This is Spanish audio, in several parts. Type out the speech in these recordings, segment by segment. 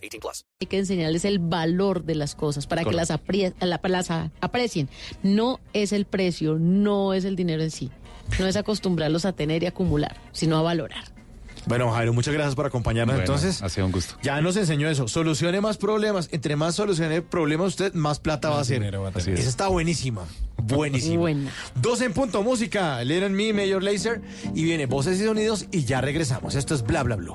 18 plus. Hay que enseñarles el valor de las cosas para que las, la- aprecien. No es el precio, no es el dinero en sí. No es acostumbrarlos a tener y acumular, sino a valorar. Bueno, Jairo, muchas gracias por acompañarnos. Bueno, Entonces, ha sido un gusto. ya nos enseñó eso. Solucione más problemas. Entre más solucione problemas usted, más plata va a hacer. va a. Esa está buenísima. Buenísima. Buena. Dos en punto música. On me, Mayor Laser. Y viene voces y sonidos y ya regresamos. Esto es Bla Bla Blue.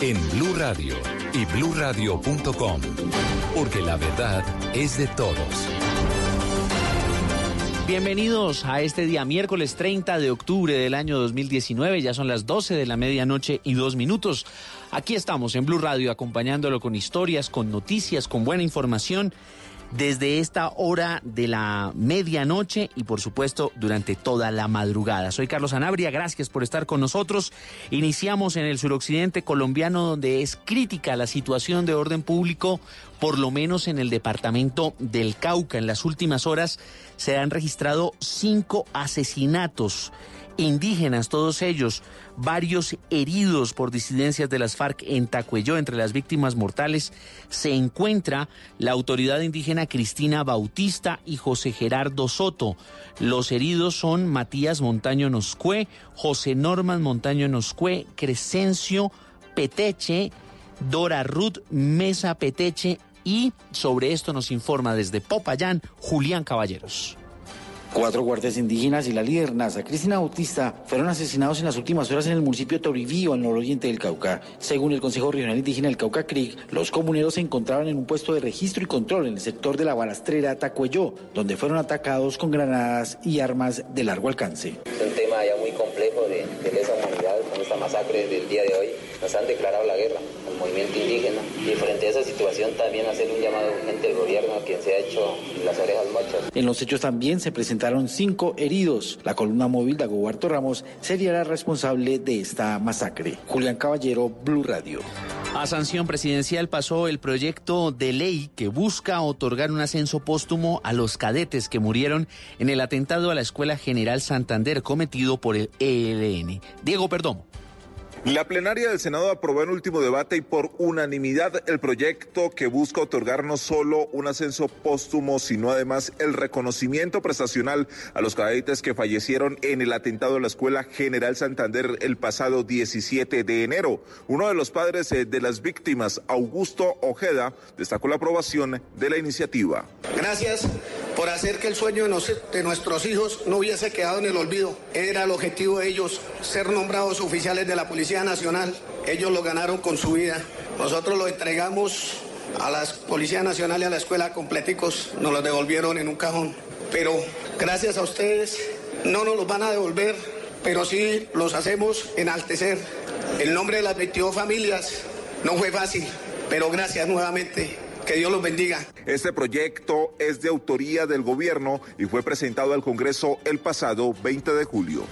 en Blue Radio y bluradio.com, porque la verdad es de todos. Bienvenidos a este día miércoles 30 de octubre del año 2019, ya son las 12 de la medianoche y dos minutos. Aquí estamos en Blue Radio acompañándolo con historias, con noticias, con buena información desde esta hora de la medianoche y por supuesto durante toda la madrugada. Soy Carlos Anabria, gracias por estar con nosotros. Iniciamos en el suroccidente colombiano donde es crítica la situación de orden público, por lo menos en el departamento del Cauca. En las últimas horas se han registrado cinco asesinatos indígenas, todos ellos, varios heridos por disidencias de las FARC en Tacuelló. Entre las víctimas mortales se encuentra la autoridad indígena Cristina Bautista y José Gerardo Soto. Los heridos son Matías Montaño Noscue, José Norman Montaño Noscue, Crescencio Peteche, Dora Ruth Mesa Peteche y sobre esto nos informa desde Popayán Julián Caballeros. Cuatro guardias indígenas y la líder NASA, Cristina Bautista, fueron asesinados en las últimas horas en el municipio de Toribío, al nororiente del Cauca. Según el Consejo Regional Indígena del Cauca CRIC, los comuneros se encontraban en un puesto de registro y control en el sector de la balastrera Tacuelló, donde fueron atacados con granadas y armas de largo alcance. Es un tema ya muy complejo de, de lesa humanidad con esta masacre del día de hoy. Nos han declarado la guerra movimiento indígena y frente a esa situación también hacer un llamado urgente al gobierno a quien se ha hecho las orejas mochas. En los hechos también se presentaron cinco heridos. La columna móvil de Agobarto Ramos sería la responsable de esta masacre. Julián Caballero, Blue Radio. A sanción presidencial pasó el proyecto de ley que busca otorgar un ascenso póstumo a los cadetes que murieron en el atentado a la Escuela General Santander cometido por el ELN. Diego Perdomo. La plenaria del Senado aprobó en último debate y por unanimidad el proyecto que busca otorgar no solo un ascenso póstumo, sino además el reconocimiento prestacional a los cadetes que fallecieron en el atentado a la Escuela General Santander el pasado 17 de enero. Uno de los padres eh, de las víctimas, Augusto Ojeda, destacó la aprobación de la iniciativa. Gracias por hacer que el sueño de, de nuestros hijos no hubiese quedado en el olvido. Era el objetivo de ellos, ser nombrados oficiales de la Policía Nacional. Ellos lo ganaron con su vida. Nosotros lo entregamos a la Policía Nacional y a la escuela completicos. Nos los devolvieron en un cajón. Pero gracias a ustedes no nos los van a devolver, pero sí los hacemos enaltecer. El nombre de las 22 familias no fue fácil, pero gracias nuevamente. Que Dios los bendiga. Este proyecto es de autoría del gobierno y fue presentado al Congreso el pasado 20 de julio.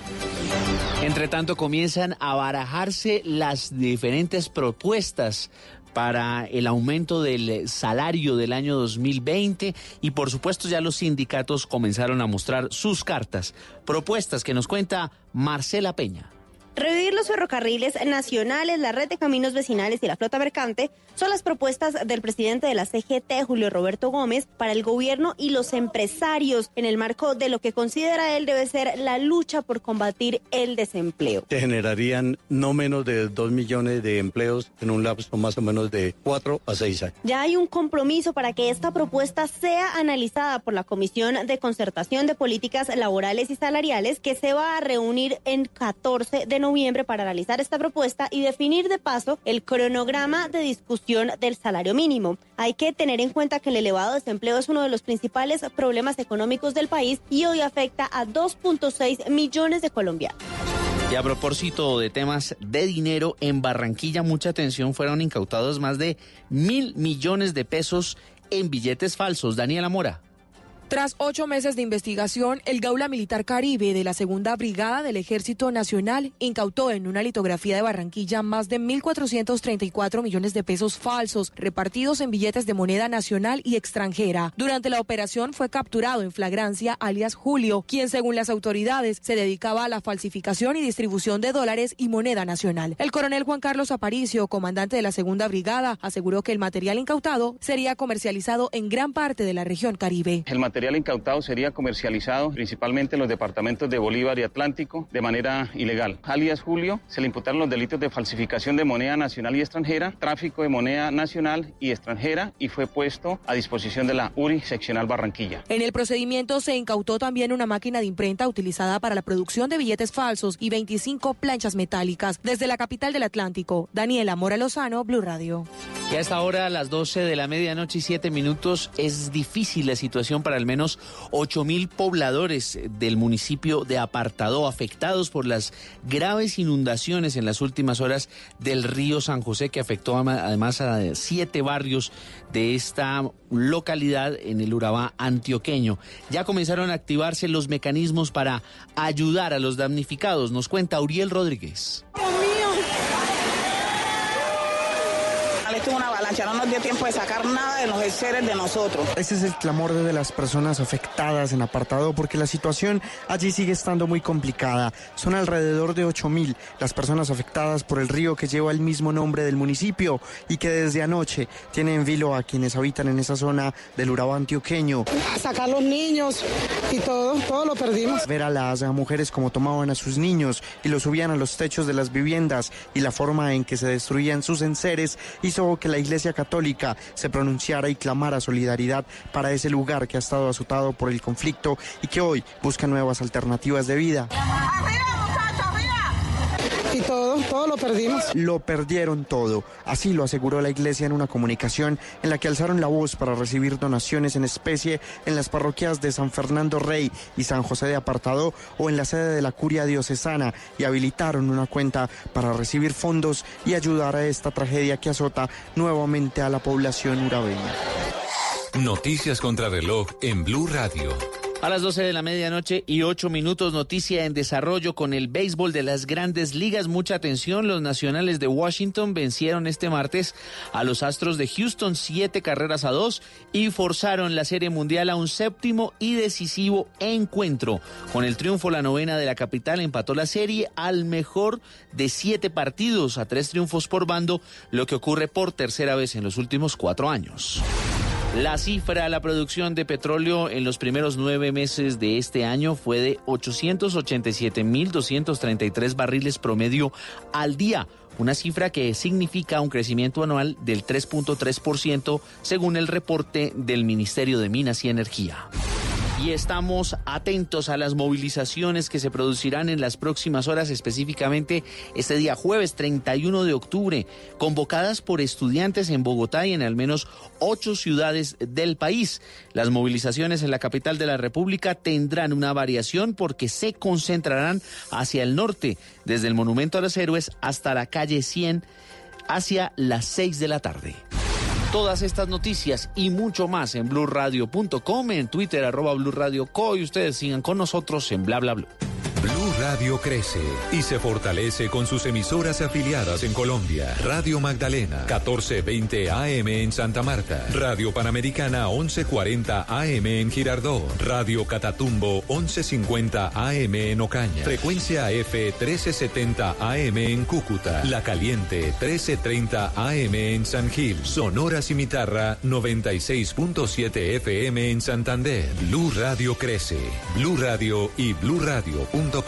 Entre tanto, comienzan a barajarse las diferentes propuestas para el aumento del salario del año 2020 y por supuesto ya los sindicatos comenzaron a mostrar sus cartas, propuestas que nos cuenta Marcela Peña. Revivir los ferrocarriles nacionales, la red de caminos vecinales y la flota mercante son las propuestas del presidente de la CGT, Julio Roberto Gómez, para el gobierno y los empresarios en el marco de lo que considera él debe ser la lucha por combatir el desempleo. que generarían no menos de 2 millones de empleos en un lapso más o menos de 4 a 6 años. Ya hay un compromiso para que esta propuesta sea analizada por la Comisión de Concertación de Políticas Laborales y Salariales que se va a reunir en 14 de noviembre para analizar esta propuesta y definir de paso el cronograma de discusión del salario mínimo. Hay que tener en cuenta que el elevado desempleo es uno de los principales problemas económicos del país y hoy afecta a 2.6 millones de colombianos. Y a propósito de temas de dinero, en Barranquilla mucha atención fueron incautados más de mil millones de pesos en billetes falsos. Daniela Mora. Tras ocho meses de investigación, el Gaula Militar Caribe de la Segunda Brigada del Ejército Nacional incautó en una litografía de Barranquilla más de 1.434 millones de pesos falsos repartidos en billetes de moneda nacional y extranjera. Durante la operación fue capturado en flagrancia alias Julio, quien según las autoridades se dedicaba a la falsificación y distribución de dólares y moneda nacional. El coronel Juan Carlos Aparicio, comandante de la Segunda Brigada, aseguró que el material incautado sería comercializado en gran parte de la región Caribe. Incautado sería comercializado principalmente en los departamentos de Bolívar y Atlántico de manera ilegal. Alias Julio se le imputaron los delitos de falsificación de moneda nacional y extranjera, tráfico de moneda nacional y extranjera y fue puesto a disposición de la URI seccional Barranquilla. En el procedimiento se incautó también una máquina de imprenta utilizada para la producción de billetes falsos y 25 planchas metálicas. Desde la capital del Atlántico, Daniela Mora Lozano, Blue Radio. Y a esta hora, a las 12 de la medianoche y 7 minutos, es difícil la situación para al menos 8 mil pobladores del municipio de Apartado, afectados por las graves inundaciones en las últimas horas del río San José, que afectó además a siete barrios de esta localidad en el Urabá antioqueño. Ya comenzaron a activarse los mecanismos para ayudar a los damnificados, nos cuenta Uriel Rodríguez. Esto es una avalancha, no nos dio tiempo de sacar nada de los seres de nosotros. Ese es el clamor de las personas afectadas en apartado porque la situación allí sigue estando muy complicada. Son alrededor de 8 mil las personas afectadas por el río que lleva el mismo nombre del municipio y que desde anoche tiene en vilo a quienes habitan en esa zona del Urabá antioqueño. A sacar los niños y todo, todo lo perdimos. Ver a las mujeres como tomaban a sus niños y los subían a los techos de las viviendas y la forma en que se destruían sus enseres que la Iglesia Católica se pronunciara y clamara solidaridad para ese lugar que ha estado azotado por el conflicto y que hoy busca nuevas alternativas de vida. Y todo, todo lo perdimos. Lo perdieron todo. Así lo aseguró la iglesia en una comunicación en la que alzaron la voz para recibir donaciones en especie en las parroquias de San Fernando Rey y San José de Apartado o en la sede de la curia diocesana y habilitaron una cuenta para recibir fondos y ayudar a esta tragedia que azota nuevamente a la población urabeña. Noticias contra reloj en Blue Radio. A las 12 de la medianoche y 8 minutos, noticia en desarrollo con el béisbol de las grandes ligas. Mucha atención, los nacionales de Washington vencieron este martes a los Astros de Houston siete carreras a dos y forzaron la Serie Mundial a un séptimo y decisivo encuentro. Con el triunfo, la novena de la capital empató la serie al mejor de siete partidos, a tres triunfos por bando, lo que ocurre por tercera vez en los últimos cuatro años. La cifra, la producción de petróleo en los primeros nueve meses de este año fue de 887.233 barriles promedio al día, una cifra que significa un crecimiento anual del 3.3% según el reporte del Ministerio de Minas y Energía. Y estamos atentos a las movilizaciones que se producirán en las próximas horas, específicamente este día jueves 31 de octubre, convocadas por estudiantes en Bogotá y en al menos ocho ciudades del país. Las movilizaciones en la capital de la República tendrán una variación porque se concentrarán hacia el norte, desde el Monumento a los Héroes hasta la calle 100, hacia las 6 de la tarde. Todas estas noticias y mucho más en blurradio.com, en Twitter arroba blurradioco y ustedes sigan con nosotros en bla bla bla. Blue Radio crece y se fortalece con sus emisoras afiliadas en Colombia. Radio Magdalena, 1420 AM en Santa Marta. Radio Panamericana, 1140 AM en Girardó. Radio Catatumbo, 1150 AM en Ocaña. Frecuencia F, 1370 AM en Cúcuta. La Caliente, 1330 AM en San Gil. Sonora Cimitarra, 96.7 FM en Santander. Blue Radio crece. Blue Radio y bluradio.com.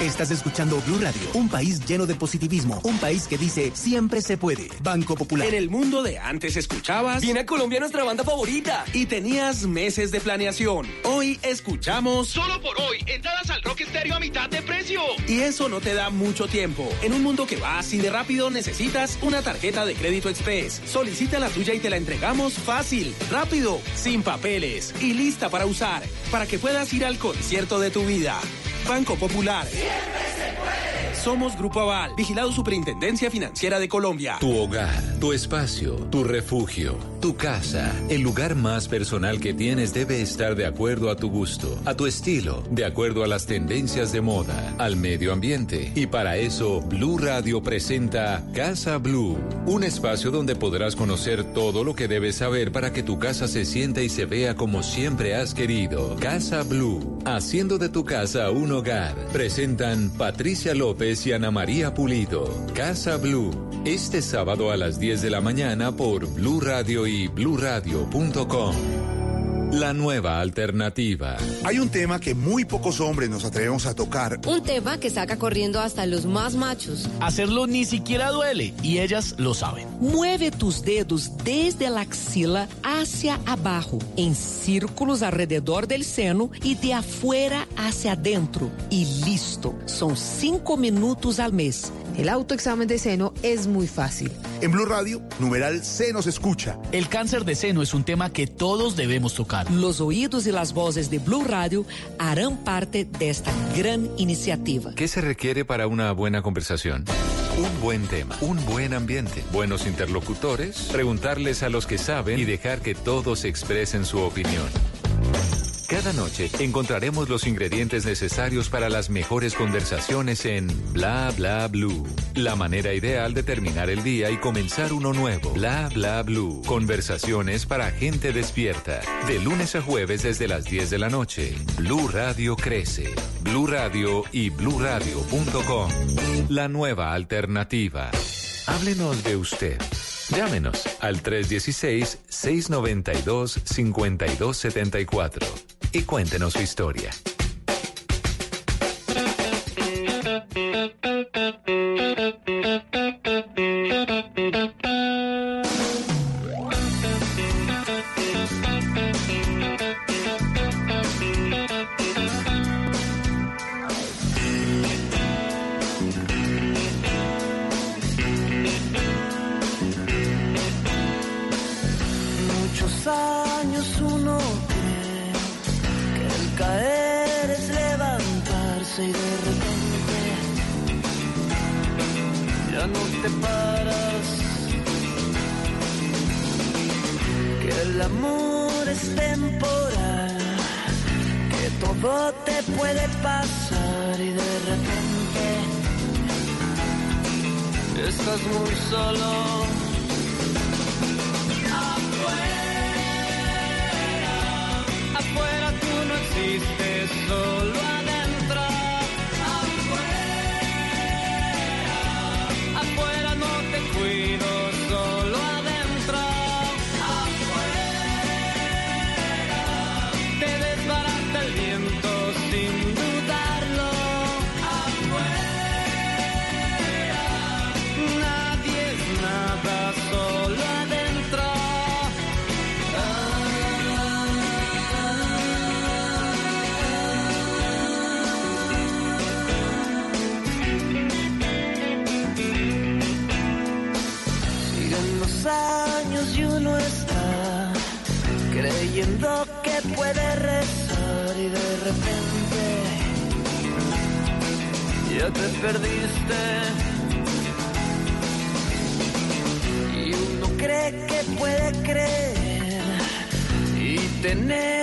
Estás escuchando Blue Radio, un país lleno de positivismo, un país que dice siempre se puede. Banco Popular. En el mundo de antes escuchabas, viene a Colombia nuestra banda favorita y tenías meses de planeación. Hoy escuchamos Solo por hoy, entradas al Rock Stereo a mitad de precio. y eso no te da mucho tiempo. En un mundo que va así de rápido necesitas una tarjeta de crédito express. Solicita la tuya y te la entregamos fácil, rápido, sin papeles y lista para usar, para que puedas ir al concierto de tu vida. Banco Popular. Somos Grupo Aval, vigilado Superintendencia Financiera de Colombia. Tu hogar, tu espacio, tu refugio, tu casa, el lugar más personal que tienes debe estar de acuerdo a tu gusto, a tu estilo, de acuerdo a las tendencias de moda, al medio ambiente. Y para eso, Blue Radio presenta Casa Blue, un espacio donde podrás conocer todo lo que debes saber para que tu casa se sienta y se vea como siempre has querido. Casa Blue, haciendo de tu casa un hogar. Presentan Patricia López y Ana María Pulido. Casa Blue, este sábado a las 10 de la mañana por Blue Radio y bluradio.com. La nueva alternativa. Hay un tema que muy pocos hombres nos atrevemos a tocar. Un tema que saca corriendo hasta los más machos. Hacerlo ni siquiera duele y ellas lo saben. Mueve tus dedos desde la axila hacia abajo, en círculos alrededor del seno y de afuera hacia adentro. Y listo. Son cinco minutos al mes. El autoexamen de seno es muy fácil. En Blue Radio, numeral se nos escucha. El cáncer de seno es un tema que todos debemos tocar. Los oídos y las voces de Blue Radio harán parte de esta gran iniciativa. ¿Qué se requiere para una buena conversación? Un buen tema, un buen ambiente, buenos interlocutores, preguntarles a los que saben y dejar que todos expresen su opinión. Cada noche encontraremos los ingredientes necesarios para las mejores conversaciones en Bla Bla Blue. La manera ideal de terminar el día y comenzar uno nuevo. Bla Bla Blue. Conversaciones para gente despierta. De lunes a jueves desde las 10 de la noche. Blue Radio crece. Blue Radio y bluradio.com. La nueva alternativa. Háblenos de usted. Llámenos al 316-692-5274 y cuéntenos su historia. Perdiste. Y uno cree que puede creer y tener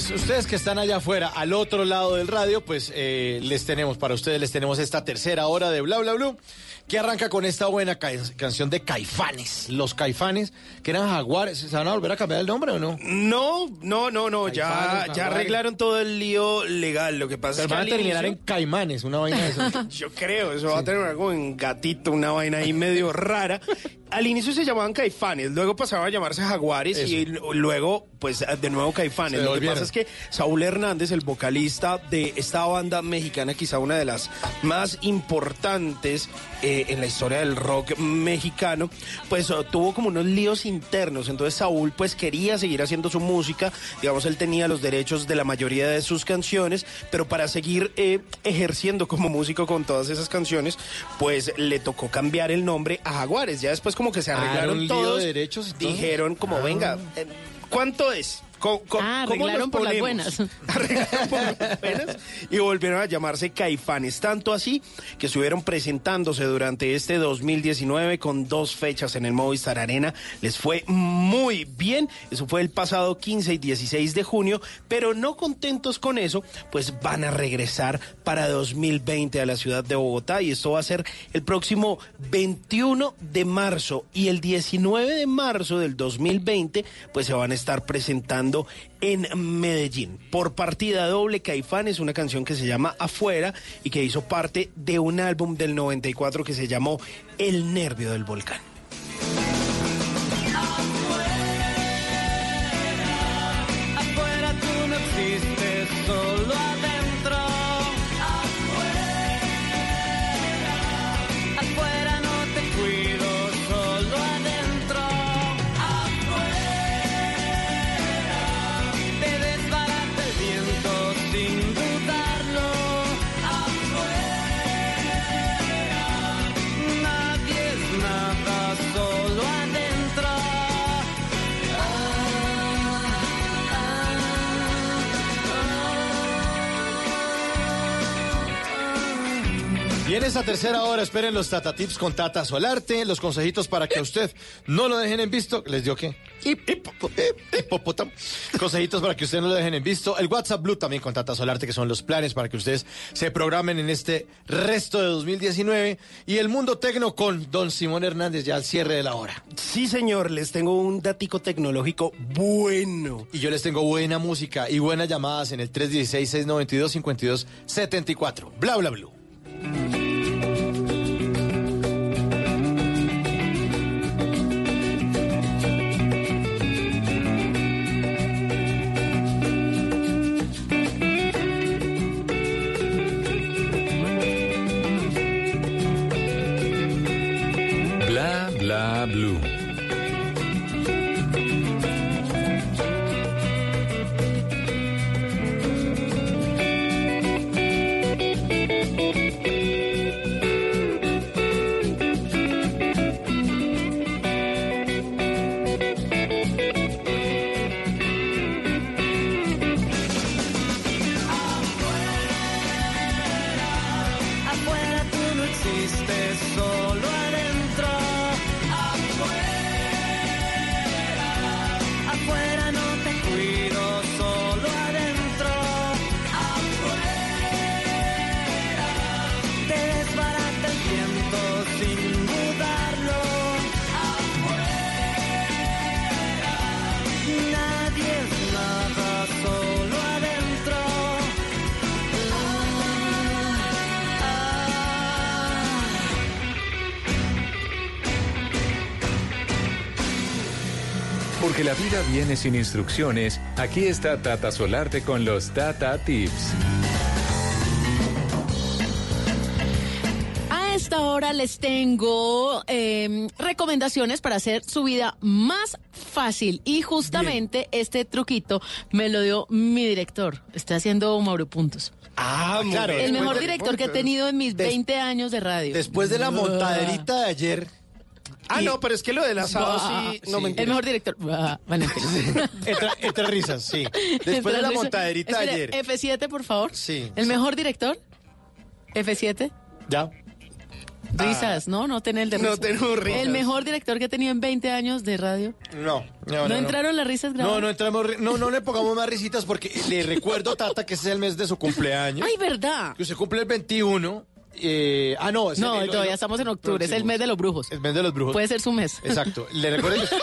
Pues ustedes que están allá afuera, al otro lado del radio, pues eh, les tenemos, para ustedes les tenemos esta tercera hora de Bla Bla Blue, que arranca con esta buena ca- canción de Caifanes. Los Caifanes, que eran jaguares. ¿Se van a volver a cambiar el nombre o no? No, no, no, no, ya, ya arreglaron todo el lío legal. Lo que pasa Pero es que van a terminar en Caimanes, una vaina de eso. Yo creo, eso va a tener algo en gatito, una vaina ahí medio rara. Al inicio se llamaban Caifanes, luego pasaban a llamarse Jaguares y luego, pues, de nuevo Caifanes. Se Lo que pasa es que Saúl Hernández, el vocalista de esta banda mexicana, quizá una de las más importantes eh, en la historia del rock mexicano, pues oh, tuvo como unos líos internos. Entonces Saúl, pues, quería seguir haciendo su música. Digamos, él tenía los derechos de la mayoría de sus canciones, pero para seguir eh, ejerciendo como músico con todas esas canciones, pues le tocó cambiar el nombre a Jaguares. Ya después como que se Ah, arreglaron todos. de derechos, entonces. dijeron como, Ah. venga, eh, ¿cuánto es? Ah, ¿cómo arreglaron por las buenas. Arreglaron por las buenas y volvieron a llamarse Caifanes. Tanto así que estuvieron presentándose durante este 2019 con dos fechas en el Movistar Arena. Les fue muy bien. Eso fue el pasado 15 y 16 de junio. Pero no contentos con eso, pues van a regresar para 2020 a la ciudad de Bogotá. Y esto va a ser el próximo 21 de marzo. Y el 19 de marzo del 2020, pues se van a estar presentando en Medellín. Por partida doble, Caifán es una canción que se llama Afuera y que hizo parte de un álbum del 94 que se llamó El Nervio del Volcán. Y en esta tercera hora esperen los Tata Tips con Tata Solarte, los consejitos para que a usted no lo dejen en visto. ¿Les dio qué? Hipopótamo. Consejitos para que ustedes no lo dejen en visto. El WhatsApp Blue también con Tata Solarte, que son los planes para que ustedes se programen en este resto de 2019. Y el mundo tecno con Don Simón Hernández ya al cierre de la hora. Sí, señor, les tengo un datico tecnológico bueno. Y yo les tengo buena música y buenas llamadas en el 316-692-5274. Bla, bla, bla. Sin instrucciones, aquí está Tata Solarte con los Tata Tips. A esta hora les tengo eh, recomendaciones para hacer su vida más fácil. Y justamente este truquito me lo dio mi director. Estoy haciendo Mauro Puntos. Ah, muy claro. El mejor director que he tenido en mis 20 años de radio. Después de la montaderita de ayer. Ah, no, pero es que lo del asado Bah, sí, no sí. me El mejor director. Bah, bueno. Entre, entre risas, sí. Después de la montaderita ayer. F7, por favor. Sí. El mejor director. F7. Ya. Risas, ¿no? No tener el de No tenemos risas. El mejor director que he tenido en 20 años de radio. No, no, ¿No, no. entraron las risas grabadas? No, no entramos, no, no le pongamos más risitas porque le recuerdo, Tata, que ese es el mes de su cumpleaños. Ay, ¿verdad? Que usted cumple el 21. Eh, ah, no. es No, el- el- todavía estamos en octubre. Es el mes de los brujos. El mes de los brujos. Puede ser su mes. Exacto. Le recuerdo que...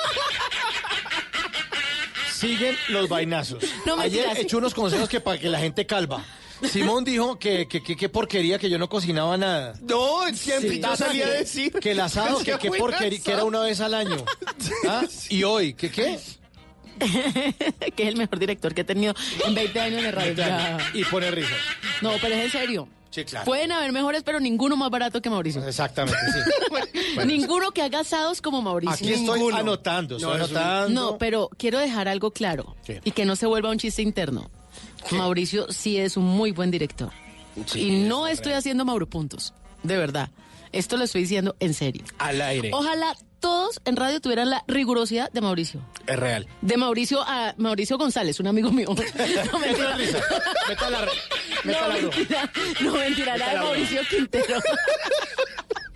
Siguen los vainazos. No, Ayer sí. echó unos consejos que para que la gente calva. Simón dijo que que, que, que porquería, que yo no cocinaba nada. No, siempre Sí. yo salía a decir. Que el asado, que qué buen porquería, que era una vez al año. ¿Ah? Y hoy, ¿qué qué? que es el mejor director que he tenido en 20 años de radio. Y pone risas. No, pero es en serio. Sí, claro. Pueden haber mejores, pero ninguno más barato que Mauricio. Exactamente, sí. Ninguno que haga asados como Mauricio. Aquí estoy Ninguno. anotando, estoy No, anotando. No, pero quiero dejar algo claro ¿Qué? y que no se vuelva un chiste interno. Mauricio sí es un muy buen director. y no estoy haciendo Mauro Puntos, de verdad. Esto lo estoy diciendo en serio. Al aire. Ojalá todos en radio tuvieran la rigurosidad de Mauricio. Es real. De Mauricio a Mauricio González, un amigo mío. No mentira. Meta la, meta No la mentira, no mentira, la de Mauricio Quintero.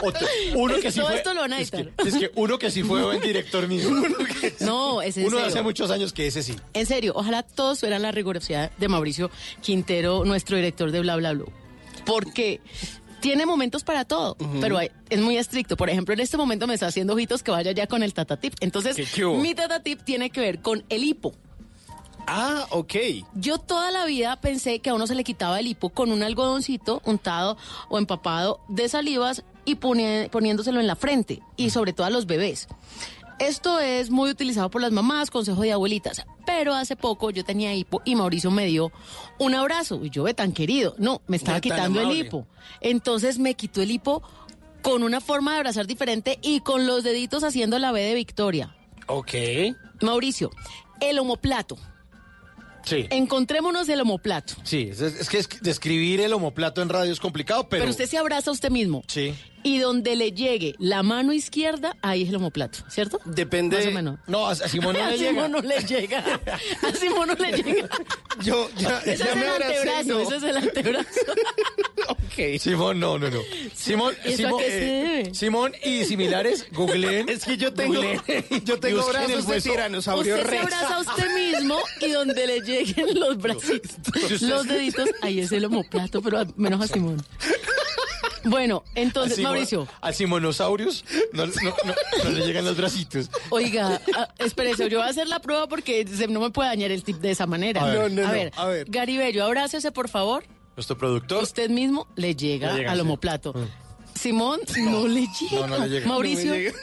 Otro- uno que sí todo fue, esto lo van a es, que, es que uno que sí fue buen director mío. Uno, que- No, es en uno de hace muchos años que ese sí. En serio, ojalá todos tuvieran la rigurosidad de Mauricio Quintero, nuestro director de Bla Bla Blue. Porque tiene momentos para todo, pero hay- es muy estricto. Por ejemplo, en este momento me está haciendo ojitos que vaya ya con el Tata Tip. Entonces, mi Tata Tip tiene que ver con el hipo. Ah, ok. Yo toda la vida pensé que a uno se le quitaba el hipo con un algodoncito untado o empapado de salivas y poni- poniéndoselo en la frente y sobre todo a los bebés. Esto es muy utilizado por las mamás, consejo de abuelitas. Pero hace poco yo tenía hipo y Mauricio me dio un abrazo. Y yo ve tan querido. No, me estaba quitando el hipo. Entonces me quitó el hipo con una forma de abrazar diferente y con los deditos haciendo la B de Victoria. Ok. Mauricio, el homoplato. Sí. Encontrémonos el homoplato. Sí, es, es que es- describir el homoplato en radio es complicado, pero... Pero, usted se abraza a usted mismo. Sí. Y donde le llegue la mano izquierda, ahí es el homoplato, ¿cierto? Depende. Más o menos. No, a, Simón no le llega. Simón no le llega. A Simón no le llega. Yo ya, Ese ya es me el antebrazo, ese es el antebrazo. Simón, no, no, no. Simón, ¿Eso a Simón, debe? Simón y similares, googleen. Es que yo tengo, googleen yo tengo brazos de tiranosaurio Usted se abraza a usted mismo y donde le lleguen los bracitos, los deditos, ahí es el homoplato, pero menos a Simón. Bueno, entonces, Mauricio, Al Simonosaurus no, no, no, no le llegan los bracitos. oiga, ah, espérese, yo voy a hacer la prueba porque se- no me puede dañar el tip de esa manera. A ver. No, no, no, ver, a ver. Garibello, abrácese, por favor. Nuestro productor. Usted mismo le llega Le llega, al sí. homoplato. Simón, no le llega. No, no le llega. Mauricio. Llega.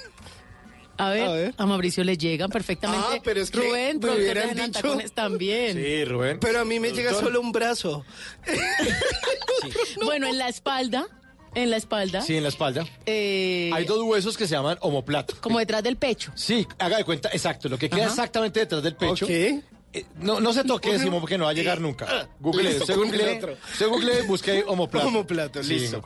A ver, A ver. a Mauricio le llegan perfectamente. Ah, pero es que Rubén, me hubieran dicho- Tacones también. Sí, Rubén. Pero a mí me llega solo un brazo. Bueno, en la espalda, en la espalda, Sí, en la espalda. eh, Hay dos huesos que se llaman omoplato. como detrás del pecho. Sí, haga de cuenta, exacto, lo que queda Ajá. exactamente detrás del pecho. Ok. Eh, No, no se toque, Simón, porque no va a llegar nunca. Google, Listo, se google, se google, busque ahí homoplato. Homoplato, Sí, listo.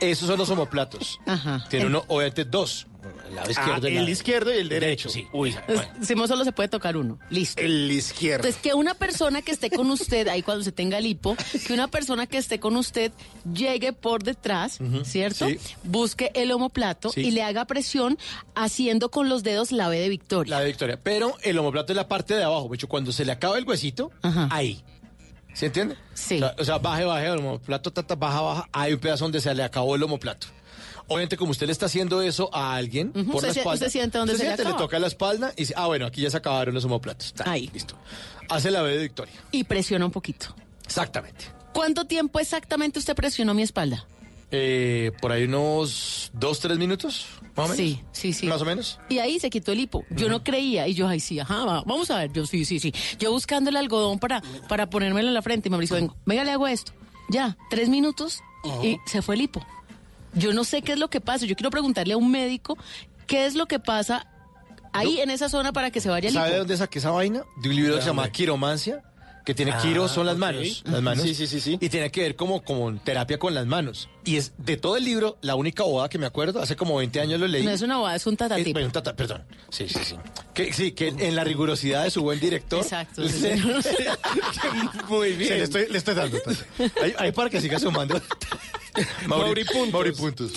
Esos son los homoplatos. Ajá. Tiene uno, obviamente, dos. El lado izquierdo Ah, y el izquierdo y el derecho. Sí. Uy, Entonces, Simón solo se puede tocar uno. Listo. el izquierdo. Entonces, que una persona que esté con usted, ahí cuando se tenga el hipo, que una persona que esté con usted llegue por detrás, ¿cierto? sí. Busque el homoplato Sí. y le haga presión haciendo con los dedos la B de victoria. La de Victoria. Pero el homoplato es la parte de abajo. De hecho, cuando se le acaba el huesito, Ajá. ahí. ¿Se entiende? Sí. O sea, o sea, baje, baje, el homoplato, tata, baja, baja. Hay un pedazo donde se le acabó el homoplato. Obviamente, como usted le está haciendo eso a alguien por usted la espalda. siente dónde usted se le siente, acaba. toca la espalda y dice, ah, bueno, aquí ya se acabaron los homoplatos. Ahí. Listo. Hace la B de Victoria. Y presiona un poquito. Exactamente. ¿Cuánto tiempo exactamente usted presionó mi espalda? Eh, por ahí unos dos, tres minutos, más o menos. Sí, sí, sí. Más o menos. Y ahí se quitó el hipo. Yo no creía. Y yo, ay, sí, ajá, va, vamos a ver. Yo, sí, sí, sí. Yo buscando el algodón para, para ponérmelo en la frente. Y Mauricio, vengo, venga, le hago esto. Ya, tres minutos y se fue el hipo. Yo no sé qué es lo que pasa. Yo quiero preguntarle a un médico qué es lo que pasa ahí en esa zona para que se vaya el ¿Sabe dónde saqué esa vaina? De un libro que se llama Quiromancia, que tiene quiro son las manos, las manos. Sí, sí, sí, sí. Y tiene que ver como con terapia con las manos. Y es de todo el libro la única boda que me acuerdo, hace como 20 años lo leí. No es una boda, es un Eh, tatatip. bueno, tata- perdón. Sí, sí, sí. Que, sí, que en la rigurosidad de su buen director. Exacto, sí. Muy bien. le, estoy, le estoy dando. Ahí, ahí para que siga sumando. Mauri puntos. Mauri puntos.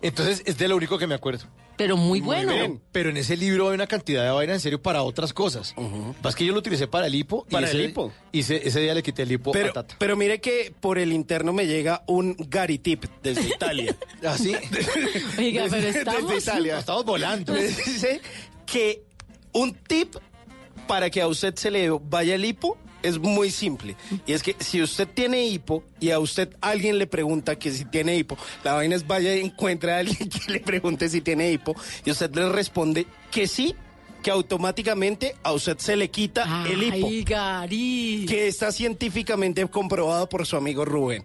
Entonces, es de lo único que me acuerdo. Pero muy bueno. Pero, pero en ese libro hay una cantidad de vaina en serio para otras cosas. Más que yo lo utilicé para el hipo. y Para ese- el hipo. Y ese, ese día le quité el hipo Pero, a Tata. pero mire que por el interno me llega un Gary Tip desde Italia. ¿Así? Oiga, pero Desde- estamos... desde Italia. Estamos volando. Me dice que un tip para que a usted se le vaya el hipo es muy simple. Y es que si usted tiene hipo y a usted alguien le pregunta que si tiene hipo, la vaina es vaya y encuentre a alguien que le pregunte si tiene hipo y usted le responde que sí, que automáticamente a usted se le quita el hipo. Gary. Que está científicamente comprobado por su amigo Rubén.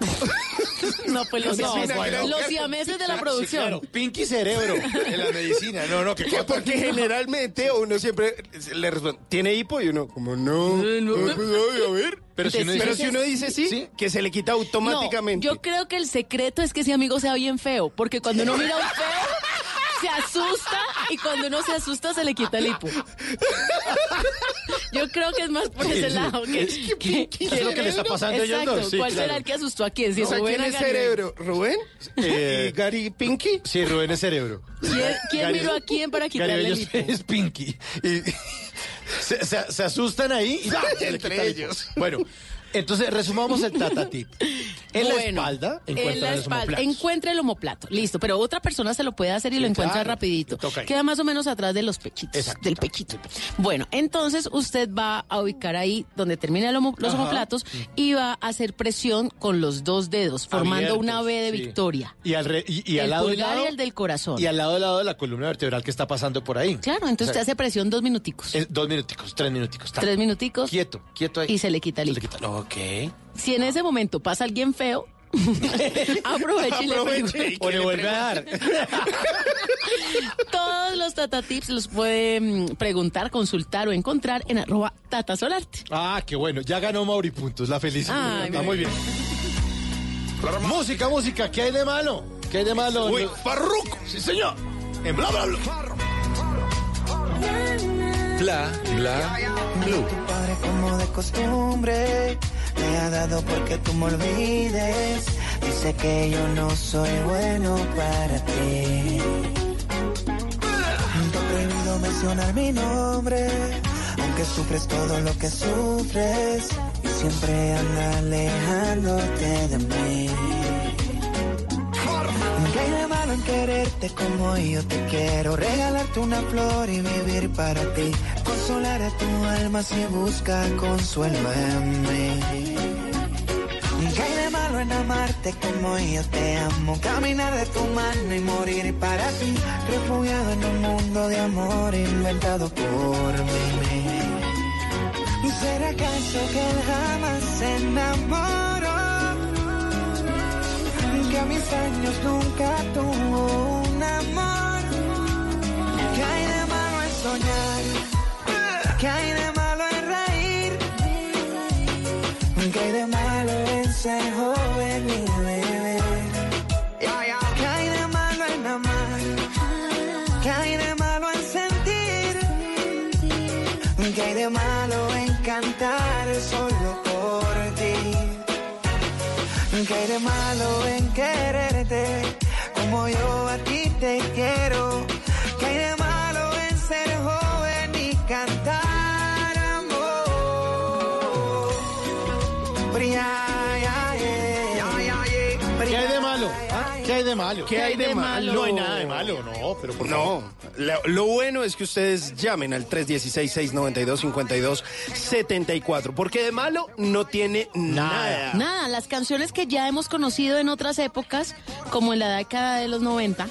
No, pues los, No, siameses, bueno. los siameses de la Sí, producción. claro. Pinky cerebro en la medicina. No, no, que Que porque generalmente uno siempre le responde, ¿tiene hipo? Y uno, como no. Pues, ay, a ver. Pero si uno Pero dice- si uno dice sí, Sí. que se le quita automáticamente. No, yo creo que el secreto es que ese amigo sea bien feo, porque cuando uno mira a un feo, se asusta y cuando uno se asusta se le quita el hipo. Yo creo que es más por ese lado. Que, que- ¿Qué es lo que le está pasando a ellos Exacto. dos? Sí, ¿Cuál claro. será el que asustó a quién? Si O sea, Rubén ¿quién es cerebro? ¿Rubén? Eh, ¿Y Gary Pinky? Sí, Rubén es cerebro. ¿Quién, quién Gary- miró a quién para quitarle Gary el hipo? es Pinky. Y se, se- se asustan ahí y ¡ah! Entre ellos. Bueno, entonces resumamos el Tata Tip. En la Bueno, espalda en encuentran la los espalda, encuentra el homoplato. Listo, pero otra persona se lo puede hacer y Sí, lo encuentra claro. rapidito. Queda más o menos atrás de los pechitos, Exacto. del pechito. Bueno, entonces usted va a ubicar ahí donde termina el homo- los Ajá. omoplatos y va a hacer presión con los dos dedos, formando Abiertos, una B de sí. victoria. Y al, re- y, y al el lado pulgar lado, y el del corazón. y al lado y lado de la columna vertebral que está pasando por ahí. Claro, entonces O sea, usted hace presión dos minuticos. eh, dos minuticos, tres minuticos. Tres minuticos Quieto, quieto ahí. y se le quita el quita. Ok. Si en ese momento pasa alguien feo, aproveche y le pregunte. O le vuelve a dar. Todos los Tata Tips los puede mm, preguntar, consultar o encontrar en arroba Tata Solarte. Ah, qué bueno. Ya ganó Mauri Puntos, la felicidad. Está muy bien. Música, música, ¿qué hay de malo? ¿Qué hay de malo? Uy, Farruko. Sí, señor. En bla, bla, bla. Bla, bla, blue. Costumbre, te ha dado porque tú me olvides. Dice que yo no soy bueno para ti. Te he prohibido mencionar mi nombre, aunque sufres todo lo que sufres y siempre anda alejándote de mí. Quererte como yo te quiero? Regalarte una flor y vivir para ti. Consolar a tu alma si busca consuelo en mí. ¿Qué hay de malo en amarte como yo te amo? Caminar de tu mano y morir para ti. Refugiado en un mundo de amor inventado por mí. ¿Y será acaso que jamás se enamoró? Que a mis años nunca tuvo un amor. ¿Qué hay de malo en soñar? ¿Qué hay de malo en reír? ¿Qué hay de malo en ser joven ¿Qué hay de malo? ¿Qué hay de malo? No hay nada de malo, no, pero por favor. No, lo, lo bueno es que ustedes llamen al 316-692-5274, porque de malo no tiene nada. Nada, las canciones que ya hemos conocido en otras épocas, como en la década de los 90,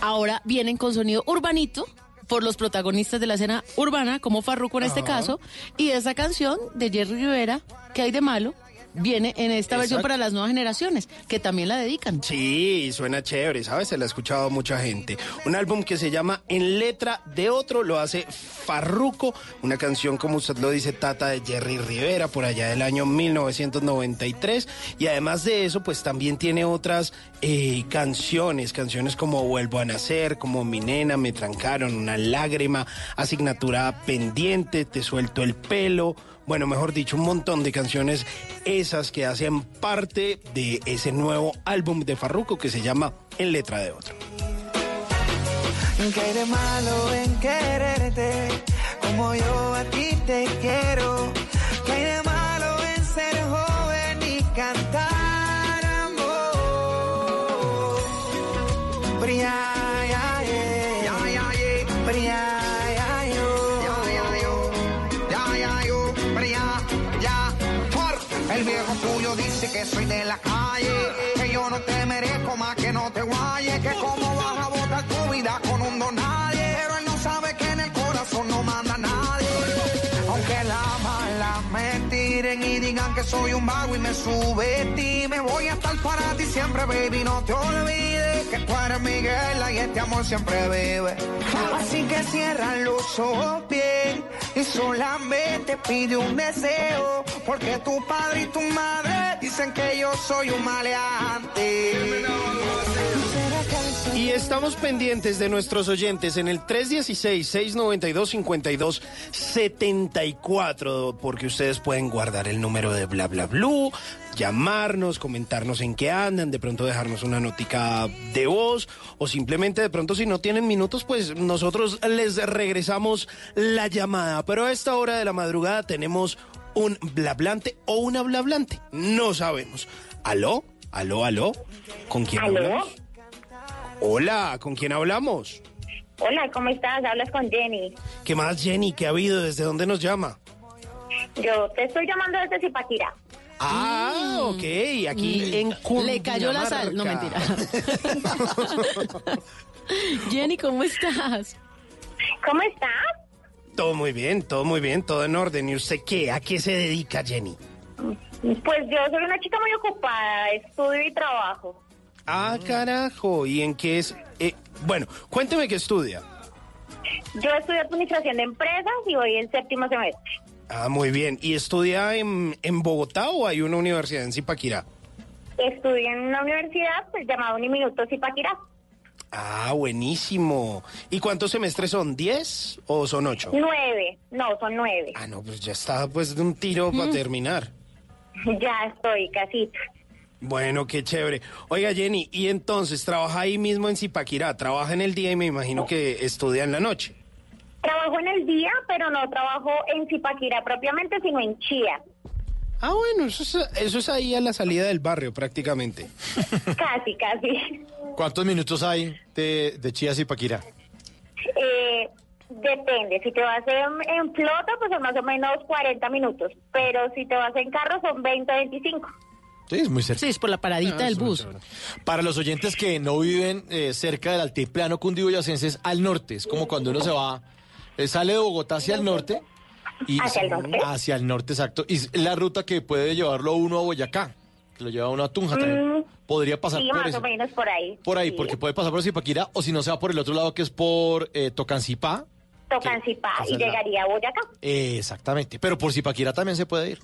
ahora vienen con sonido urbanito por los protagonistas de la escena urbana, como Farruko en este Ajá. caso, y esa canción de Jerry Rivera, que hay de malo, viene en esta versión para las nuevas generaciones, que también la dedican. Sí, suena chévere, ¿sabes? Se la ha escuchado mucha gente. Un álbum que se llama En letra de otro, lo hace Farruko, una canción, como usted lo dice, Tata de Jerry Rivera, por allá del año 1993. Y además de eso, pues también tiene otras eh, canciones, canciones como Vuelvo a Nacer, como Mi Nena, Me Trancaron, Una Lágrima, Asignatura Pendiente, Te Suelto el Pelo. Bueno, mejor dicho, un montón de canciones esas que hacen parte de ese nuevo álbum de Farruko que se llama En letra de otro. ¿Qué hay de malo en quererte como yo a ti te quiero? ¿Qué hay de malo en ser joven y cantar amor? Que soy de la calle, que yo no te merezco más que no te guayes, que cómo vas a botar tu vida con un don nadie. Pero él no sabe que en el corazón no manda nadie. Aunque la mala me tiren y digan que soy un vago y me subestime, voy a estar para ti siempre, baby, no te olvides que tú eres Miguel y este amor siempre vive. Así que cierra los ojos bien y solamente pide un deseo, porque tu padre y tu madre que yo soy un maleante. Y estamos pendientes de nuestros oyentes en el 316-692-5274, porque ustedes pueden guardar el número de bla bla blue, llamarnos, comentarnos en qué andan, de pronto dejarnos una notica de voz, o simplemente de pronto si no tienen minutos, pues nosotros les regresamos la llamada. Pero a esta hora de la madrugada tenemos un blablante o una blablante, no sabemos. ¿Aló? ¿Aló, aló? ¿Con quién ¿Aló? hablamos? Hola, ¿con quién hablamos? Hola, ¿cómo estás? Hablas con Jenny. ¿Qué más, Jenny? ¿Qué ha habido? ¿Desde dónde nos llama? Yo te estoy llamando desde Zipaquirá. Ah, ok, aquí en Mm. Le cayó la sal, no mentira. Jenny, ¿cómo estás? ¿Cómo estás? Todo muy bien, todo muy bien, todo en orden. ¿Y usted qué? ¿A qué se dedica, Jenny? Pues yo soy una chica muy ocupada, estudio y trabajo. Ah, carajo. ¿Y en qué es? Eh, bueno, cuénteme qué estudia. Yo estudio administración de empresas y voy en séptimo semestre. Ah, muy bien. ¿Y estudia en, en Bogotá o hay una universidad en Zipaquirá? Estudio en una universidad pues, llamada Uniminuto Zipaquirá. Ah, buenísimo. ¿Y cuántos semestres son? ¿Diez o son ocho? Nueve, no, son nueve. Ah, no, pues ya está pues de un tiro para terminar. Ya estoy casi. Bueno, qué chévere. Oiga, Jenny, y entonces, ¿trabaja ahí mismo en Zipaquirá? ¿Trabaja en el día y me imagino que estudia en la noche? Trabajo en el día, pero no trabajo en Zipaquirá propiamente, sino en Chía. Ah, bueno, eso es, eso es ahí a la salida del barrio prácticamente. Casi, casi. ¿Cuántos minutos hay de, de Chía a Zipaquirá? Eh, depende, si te vas en, en flota, pues son más o menos 40 minutos, pero si te vas en carro son 20, 25. Sí, es muy cerca. Sí, es por la paradita del bus. Para los oyentes que no viven eh, cerca del altiplano cundiboyacense, es al norte. Es como cuando uno se va, eh, sale de Bogotá hacia el norte. Y ¿Hacia el norte? Hacia el norte, exacto. Y es la ruta que puede llevarlo uno a Boyacá, que lo lleva uno a Tunja también. Mm, Podría pasar sí, por más eso. o menos por ahí. Por ahí, Sí. porque puede pasar por Zipaquirá, o si no se va por el otro lado, que es por eh, Tocancipá. Tocancipá y llegaría a Boyacá. Eh, exactamente. Pero por Zipaquirá también se puede ir,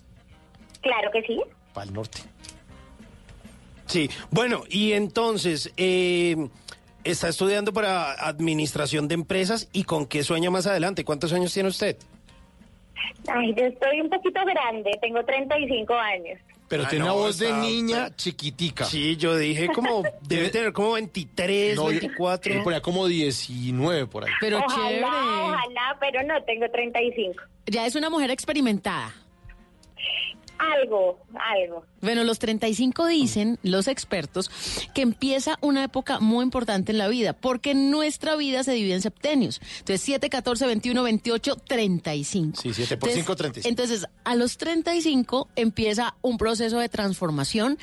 Claro que sí. para el norte. Sí, bueno, y entonces, eh, está estudiando para administración de empresas y con qué sueña más adelante. ¿Cuántos años tiene usted? Ay, yo estoy un poquito grande, tengo 35 años. Pero Ah, tiene no, una voz de está- niña chiquitica. Sí, yo dije como, debe tener como 23, No, yo- 24. yo ponía como 19 por ahí. Pero ojalá, chévere. ojalá, pero no, tengo 35. Ya es una mujer experimentada. Algo, algo. Bueno, los 35 dicen los expertos que empieza una época muy importante en la vida, porque nuestra vida se divide en septenios. Entonces, 7, 14, 21, 28, 35. Sí, 7 por Entonces- 5, 35. Entonces, a los 35 empieza un proceso de transformación,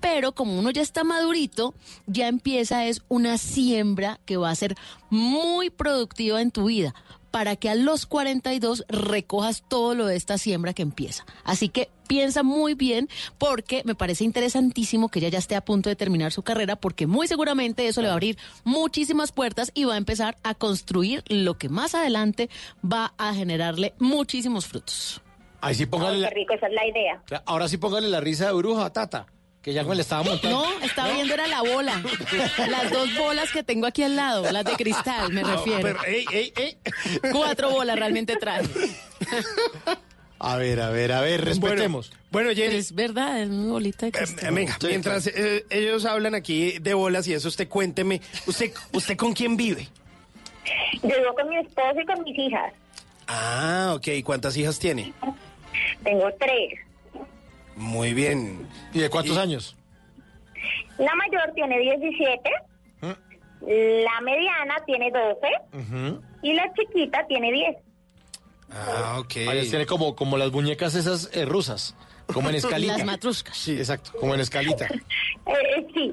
pero como uno ya está madurito, ya empieza es una siembra que va a ser muy productiva en tu vida para que a los 42 recojas todo lo de esta siembra que empieza. Así que piensa muy bien porque me parece interesantísimo que ella ya esté a punto de terminar su carrera porque muy seguramente eso le va a abrir muchísimas puertas y va a empezar a construir lo que más adelante va a generarle muchísimos frutos. Ahí sí póngale Ay, la, qué rico, esa es la idea. ahora sí póngale la risa de bruja, Tata, que ya me le estaba montando. No, estaba viendo era la bola. Las dos bolas que tengo aquí al lado, las de cristal, me refiero. Pero, ey, ey, ey. Cuatro bolas realmente trae. A ver, a ver, a ver, respetemos. Bueno, Jenny, es verdad, es una bolita de eh, cristal. venga, mientras eh, ellos hablan aquí de bolas y eso, usted cuénteme, ¿usted, usted con quién vive? Yo vivo con mi esposo y con mis hijas. Ah, ok, ¿cuántas hijas tiene? Tengo tres. Muy bien. ¿Y de cuántos años? La mayor tiene 17, la mediana tiene 12 y la chiquita tiene 10. Ah, ok. Ahí tiene como, como las muñecas esas eh, rusas, como en escalita. Las matruscas. Sí, exacto, como en escalita. Eh, sí,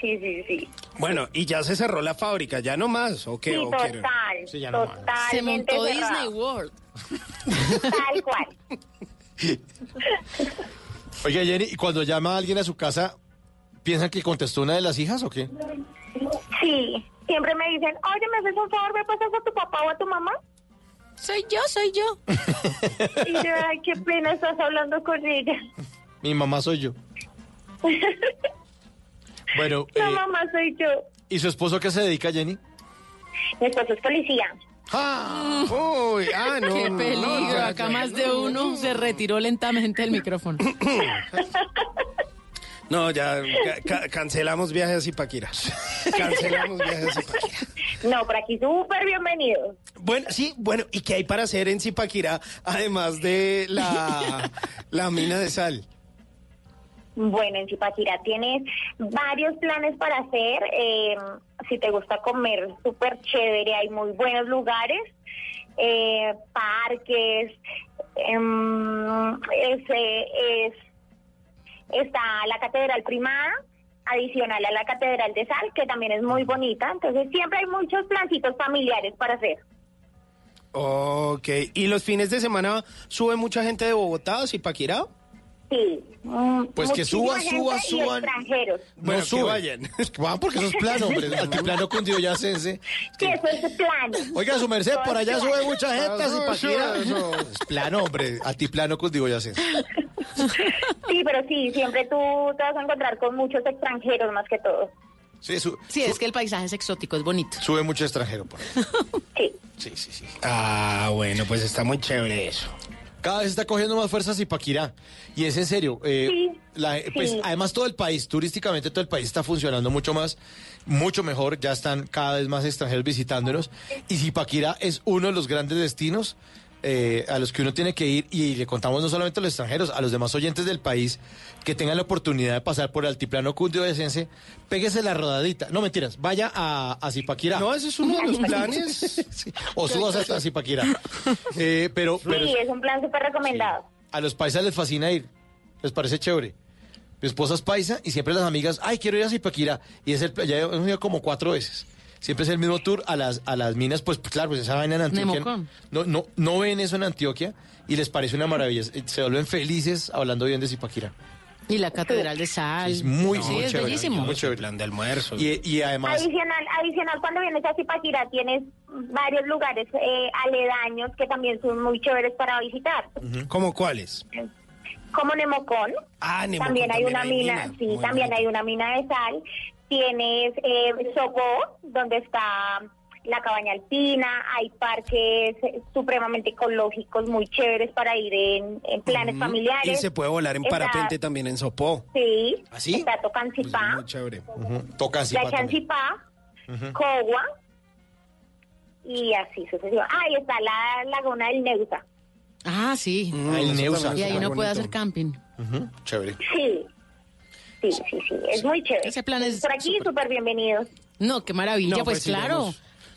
sí, sí, sí. Bueno, y ya se cerró la fábrica, ya no más, ¿o qué? Sí, ¿O total, Sí, ya no más. totalmente Se montó cerrado. Disney World. Tal cual. Oiga, Jenny, ¿y cuando llama a alguien a su casa, piensan que contestó una de las hijas o qué? Sí, siempre me dicen, oye, ¿me haces un favor? ¿Me pasas a tu papá o a tu mamá? Soy yo, soy yo. Y yo, ay, qué pena estás hablando con ella. Mi mamá soy yo. Bueno, La eh, mamá soy yo. ¿y su esposo a qué se dedica, Jenny? Mi esposo es policía. ¡Ah! Uy, ah, no. Qué peligro. no, Acá no, más de uno se retiró lentamente del micrófono. No, ya ca- ca- cancelamos viajes a Zipaquirá. Cancelamos viajes a Zipaquirá. No, por aquí súper bienvenido. Bueno, sí, bueno, ¿y qué hay para hacer en Zipaquirá además de la, la mina de sal? Bueno, en Zipaquirá tienes varios planes para hacer. eh, si te gusta comer súper chévere, hay muy buenos lugares, eh, parques. em, es, eh, es- está la Catedral Primada, adicional a la Catedral de Sal, que también es muy bonita. Entonces siempre hay muchos plancitos familiares para hacer. Ok, ¿y los fines de semana sube mucha gente de Bogotá a Zipaquirá? Sí. mm, Pues que suba, suba, suban. extranjeros. Bueno, no que suben. vayan. Van porque eso es plano, hombre. El altiplano cundiboyacense. Sí, eso es plano. Oiga, su merced, por allá sube mucha gente Eso, Zipaquirá. eso. Es plano, hombre. Altiplano cundiboyacense. Sí, pero sí, siempre tú te vas a encontrar con muchos extranjeros más que todo. Sí, su- Sí, es que el paisaje es exótico, es bonito. sube mucho extranjero por ahí. Sí. Sí, sí, sí. Ah, bueno, pues está muy chévere eso. Cada vez está cogiendo más fuerzas Zipaquirá. Y es en serio. eh, la- pues, sí. además, todo el país, turísticamente, todo el país está funcionando mucho más, mucho mejor. Ya están cada vez más extranjeros visitándonos. Y Zipaquirá es uno de los grandes destinos eh, a los que uno tiene que ir. Y le contamos no solamente a los extranjeros, a los demás oyentes del país que tengan la oportunidad de pasar por el altiplano cundiboyacense, péguese la rodadita. No mentiras, vaya a, a Zipaquirá. No, ese es uno de los planes. Sí, O subas hasta Zipaquirá. Eh, pero, pero Sí, es un plan súper recomendado. a los paisas les fascina ir. Les parece chévere. Mi esposa es paisa y siempre las amigas, ay, quiero ir a Zipaquirá. Y es el, ya hemos ido como cuatro veces. Siempre es el mismo tour a las, a las minas, pues claro, pues esa vaina en Antioquia. No, no, no ven eso en Antioquia y les parece una maravilla. Se vuelven felices hablando bien de Zipaquirá. Y la Catedral de Sal. Es muy, sí, muy es chévere. bellísimo. Muy chévere. Plan de almuerzo. Y, y además, Adicional, adicional, cuando vienes a Zipaquirá tienes varios lugares eh, aledaños que también son muy chéveres para visitar. ¿Cómo cuáles? Como Nemocón. Ah, Nemocón también hay también una hay mina, mina. sí, Muy también bonito. hay una mina de sal. Tienes eh, Sopó, donde está la cabaña alpina, hay parques supremamente ecológicos muy chéveres para ir en, en planes Y familiares. se puede volar en Está- parapente también en Sopó. Sí, ¿Ah, sí? está Tocancipá, Muy chévere. tocan la Zipa también. Chancipá, Ujú. Cogua y así sucesivamente. Ah, y está la laguna del Neusa. Ah, sí. Ah, el Neusa. Y ahí uno puede hacer camping. Chévere. Sí, sí, sí, sí, es muy chévere. Ese plan es Por aquí, súper bienvenidos. No, qué maravilla, No, pues, pues, sí, claro.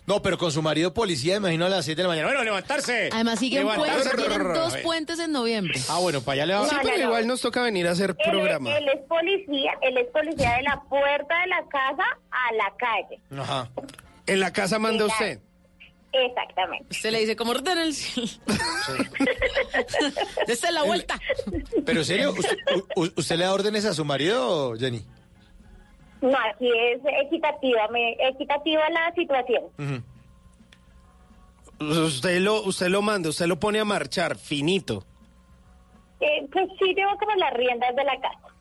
No, pero con su marido policía, imagino a las 7 de la mañana. Bueno, levantarse. Además siguen Levantarse. puentes, tienen dos puentes en noviembre. Ah, bueno, para allá le va. Sí, No, pero no, no. igual nos toca venir a hacer Él, programa. él es policía, él es policía de la puerta de la casa a la calle. Ajá. En la casa manda usted. Exactamente. Usted le dice, como orden el cielo. Dese la vuelta. Pero en serio, ¿usted, u- u- ¿usted le da órdenes a su marido, Jenny? No, aquí es equitativa, me, equitativa la situación. Usted lo, usted lo manda, usted lo pone a marchar, finito. Eh, pues sí, tengo como las riendas de la casa.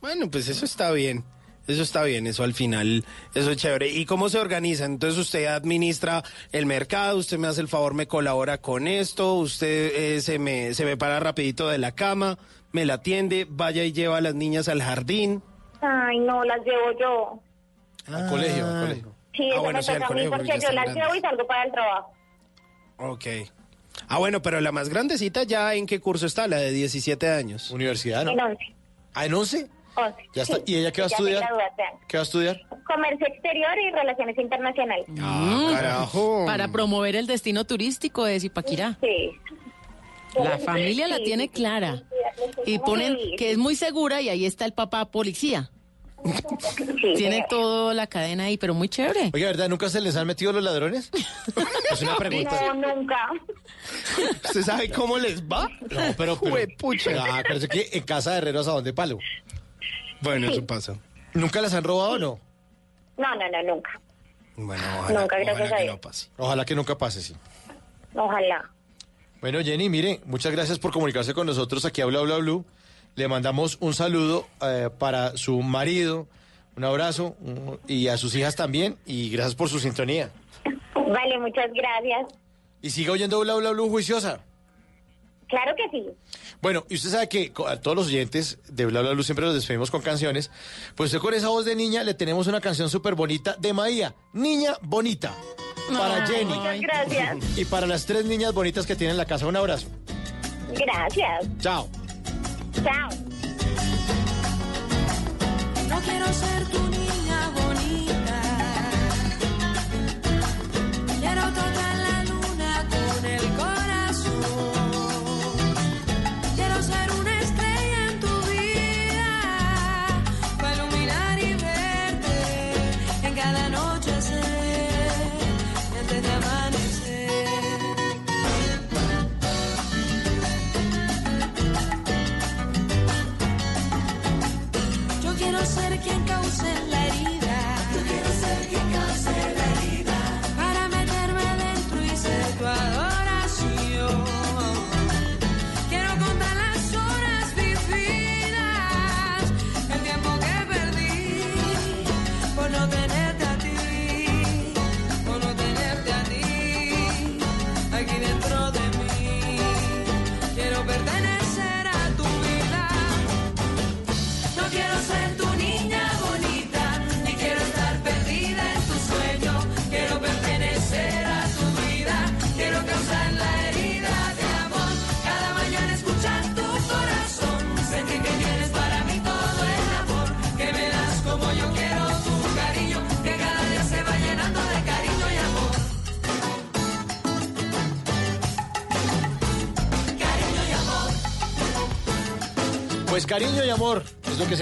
Bueno, pues eso está bien. Eso está bien, eso al final, eso es chévere. ¿Y cómo se organiza? Entonces usted administra el mercado, usted me hace el favor, me colabora con esto, usted eh, se, me, se me para rapidito de la cama, me la atiende, vaya y lleva a las niñas al jardín. Ay, no, las llevo yo. Al colegio, al colegio. Sí, Ah, bueno, me sí, al toca a mí colegio, porque porque yo las llevo y salgo para el trabajo. Ok. Ah, bueno, pero la más grandecita ya en qué curso está, la de 17 años. Universidad, ¿no? En 11. ¿Ah, en 11? 11. Ya está. Sí, ¿Y ella qué va a estudiar? ¿Qué va a estudiar? Comercio exterior y relaciones internacionales. Ah, carajo. Para promover el destino turístico de Zipaquirá. Sí. La familia la tiene clara. Y ponen que es muy segura y ahí está el papá policía. Sí, Tiene señor. toda la cadena ahí, pero muy chévere. Oiga, ¿verdad? ¿Nunca se les han metido los ladrones? Es una pregunta. No, nunca. ¿Usted sabe cómo les va? No, pero... pero. Ah, pero es que en casa de herreros a dónde palo. Bueno, eso pasa. ¿Nunca las han robado o no? No, no, no, nunca. Bueno, ojalá, Nunca, gracias ojalá a que no pase. Ojalá que nunca pase, sí. Ojalá. Bueno, Jenny, mire, muchas gracias por comunicarse con nosotros aquí a Bla Bla Blue. Le mandamos un saludo eh, para su marido, un abrazo un- y a sus hijas también y gracias por su sintonía. Vale, muchas gracias. Y siga oyendo Bla Bla Blue juiciosa. Claro que sí. Bueno, y usted sabe que a todos los oyentes de Bla Bla Blue siempre los despedimos con canciones. Pues usted con esa voz de niña le tenemos una canción súper bonita de Maía, Niña Bonita, para Ay, Jenny Muchas gracias. y para las tres niñas bonitas que tiene en la casa. Un abrazo. Gracias. Chao. Chao. No quiero ser tu niña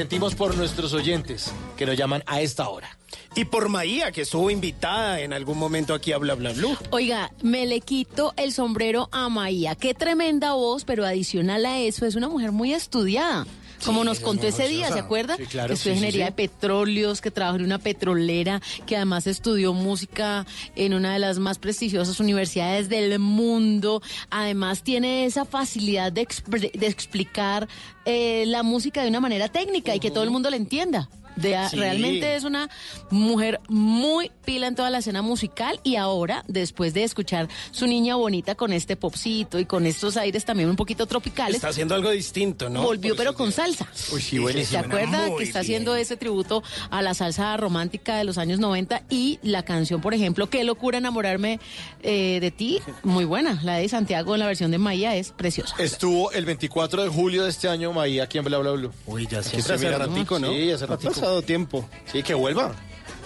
sentimos por nuestros oyentes que nos llaman a esta hora. Y por Maía, que estuvo invitada en algún momento aquí a Bla Bla Blue. Oiga, me le quito el sombrero a Maía. Qué tremenda voz, pero adicional a eso, es una mujer muy estudiada. Como nos contó ese día, ¿se acuerda? Sí, claro, que estudió sí, ingeniería de petróleos, que trabajó en una petrolera, que además estudió música en una de las más prestigiosas universidades del mundo. Además tiene esa facilidad de, expre- de explicar eh, la música de una manera técnica y que todo el mundo la entienda. De, Sí. Realmente es una mujer muy pila en toda la escena musical y ahora, después de escuchar su niña bonita con este popcito y con estos aires también un poquito tropicales, Está haciendo algo distinto, ¿no? volvió pero con que- salsa. Uy, sí, ¿Se buenísimo. acuerda Muy que está bien. haciendo ese tributo a la salsa romántica de los años 90 y la canción, por ejemplo, Qué locura enamorarme eh, de ti, muy buena. La de Santiago en la versión de Maya es preciosa. Estuvo el 24 de julio de este año Maía aquí en Bla Bla Blue. Uy, ya estoy hace ratico, ¿no? Sí, hace Ha ratico. Pasado tiempo. Sí, que vuelva.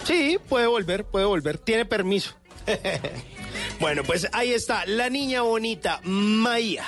Sí, puede volver, puede volver. Tiene permiso. bueno, pues ahí está, la niña bonita, Maía.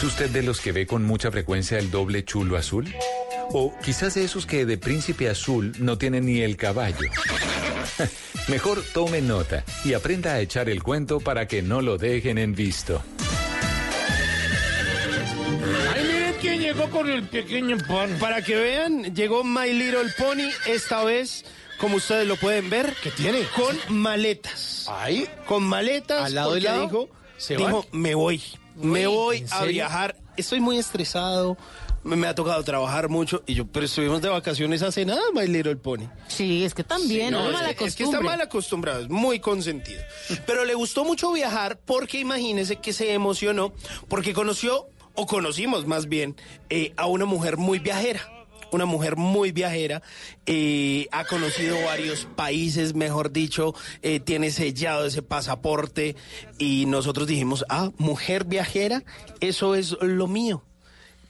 ¿Es usted de los que ve con mucha frecuencia el doble chulo azul? O quizás de esos que de príncipe azul no tienen ni el caballo. Mejor tome nota y aprenda a echar el cuento para que no lo dejen en visto. Ay, miren quién llegó con el pequeño pan. Para que vean, llegó My Little Pony esta vez, como ustedes lo pueden ver. ¿Qué tiene? Con maletas. Ahí. Con maletas. ¿Al lado y lado? dijo, ¿Se dijo, van? me voy. Me voy ¿en a viajar. Estoy muy estresado. Me, me ha tocado trabajar mucho. Y yo, pero estuvimos de vacaciones hace nada, My Little Pony. Sí, es que también, no, No, mala es, que- es que está mal acostumbrado, es muy consentido. Pero le gustó mucho viajar porque imagínese que se emocionó porque conoció, o conocimos más bien, eh, a una mujer muy viajera. Una mujer muy viajera, eh, ha conocido varios países, mejor dicho, eh, tiene sellado ese pasaporte y nosotros dijimos, ah, mujer viajera, eso es lo mío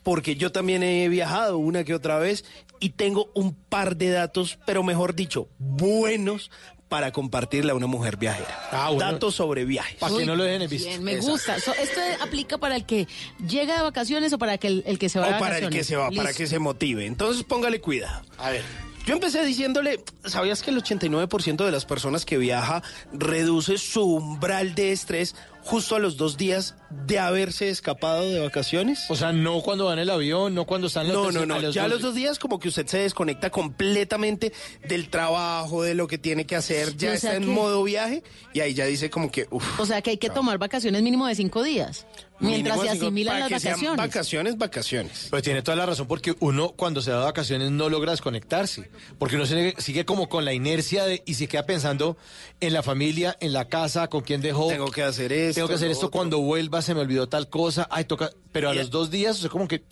porque yo también he viajado una que otra vez y tengo un par de datos, pero mejor dicho, buenos para compartirle a una mujer viajera. Ah, bueno. Datos sobre viajes. Para que no lo dejen en visto. Bien, me gusta. So, ¿Esto aplica para el que llega de vacaciones o para que el, el que se va de O para el vacaciones? que se va, para que se motive. Entonces póngale cuidado. A ver. Yo empecé diciéndole, ¿sabías que el 89% de las personas que viaja reduce su umbral de estrés justo a los dos días de haberse escapado de vacaciones? O sea, no cuando van en el avión, no cuando están en No, los no, no. ya a los dos días como que usted se desconecta completamente del trabajo, de lo que tiene que hacer, ya O está en modo viaje y ahí ya dice como que, uff. O sea que hay que tomar vacaciones mínimo de cinco días. Mientras se asimilan las vacaciones. vacaciones, vacaciones. Pues tiene toda la razón porque uno cuando se va de vacaciones no logra desconectarse, porque uno se- sigue como con la inercia de y se queda pensando en la familia, en la casa, con quién dejó. Tengo que hacer esto. Tengo que hacer esto otro. cuando vuelva, se me olvidó tal cosa, ay toca, pero a Y- los dos días, o sea, como que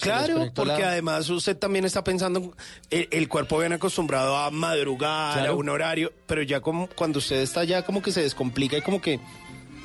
Claro, porque la- además usted también está pensando, el, el cuerpo viene acostumbrado a madrugar, Claro. a un horario, pero ya como cuando usted está ya como que se descomplica y como que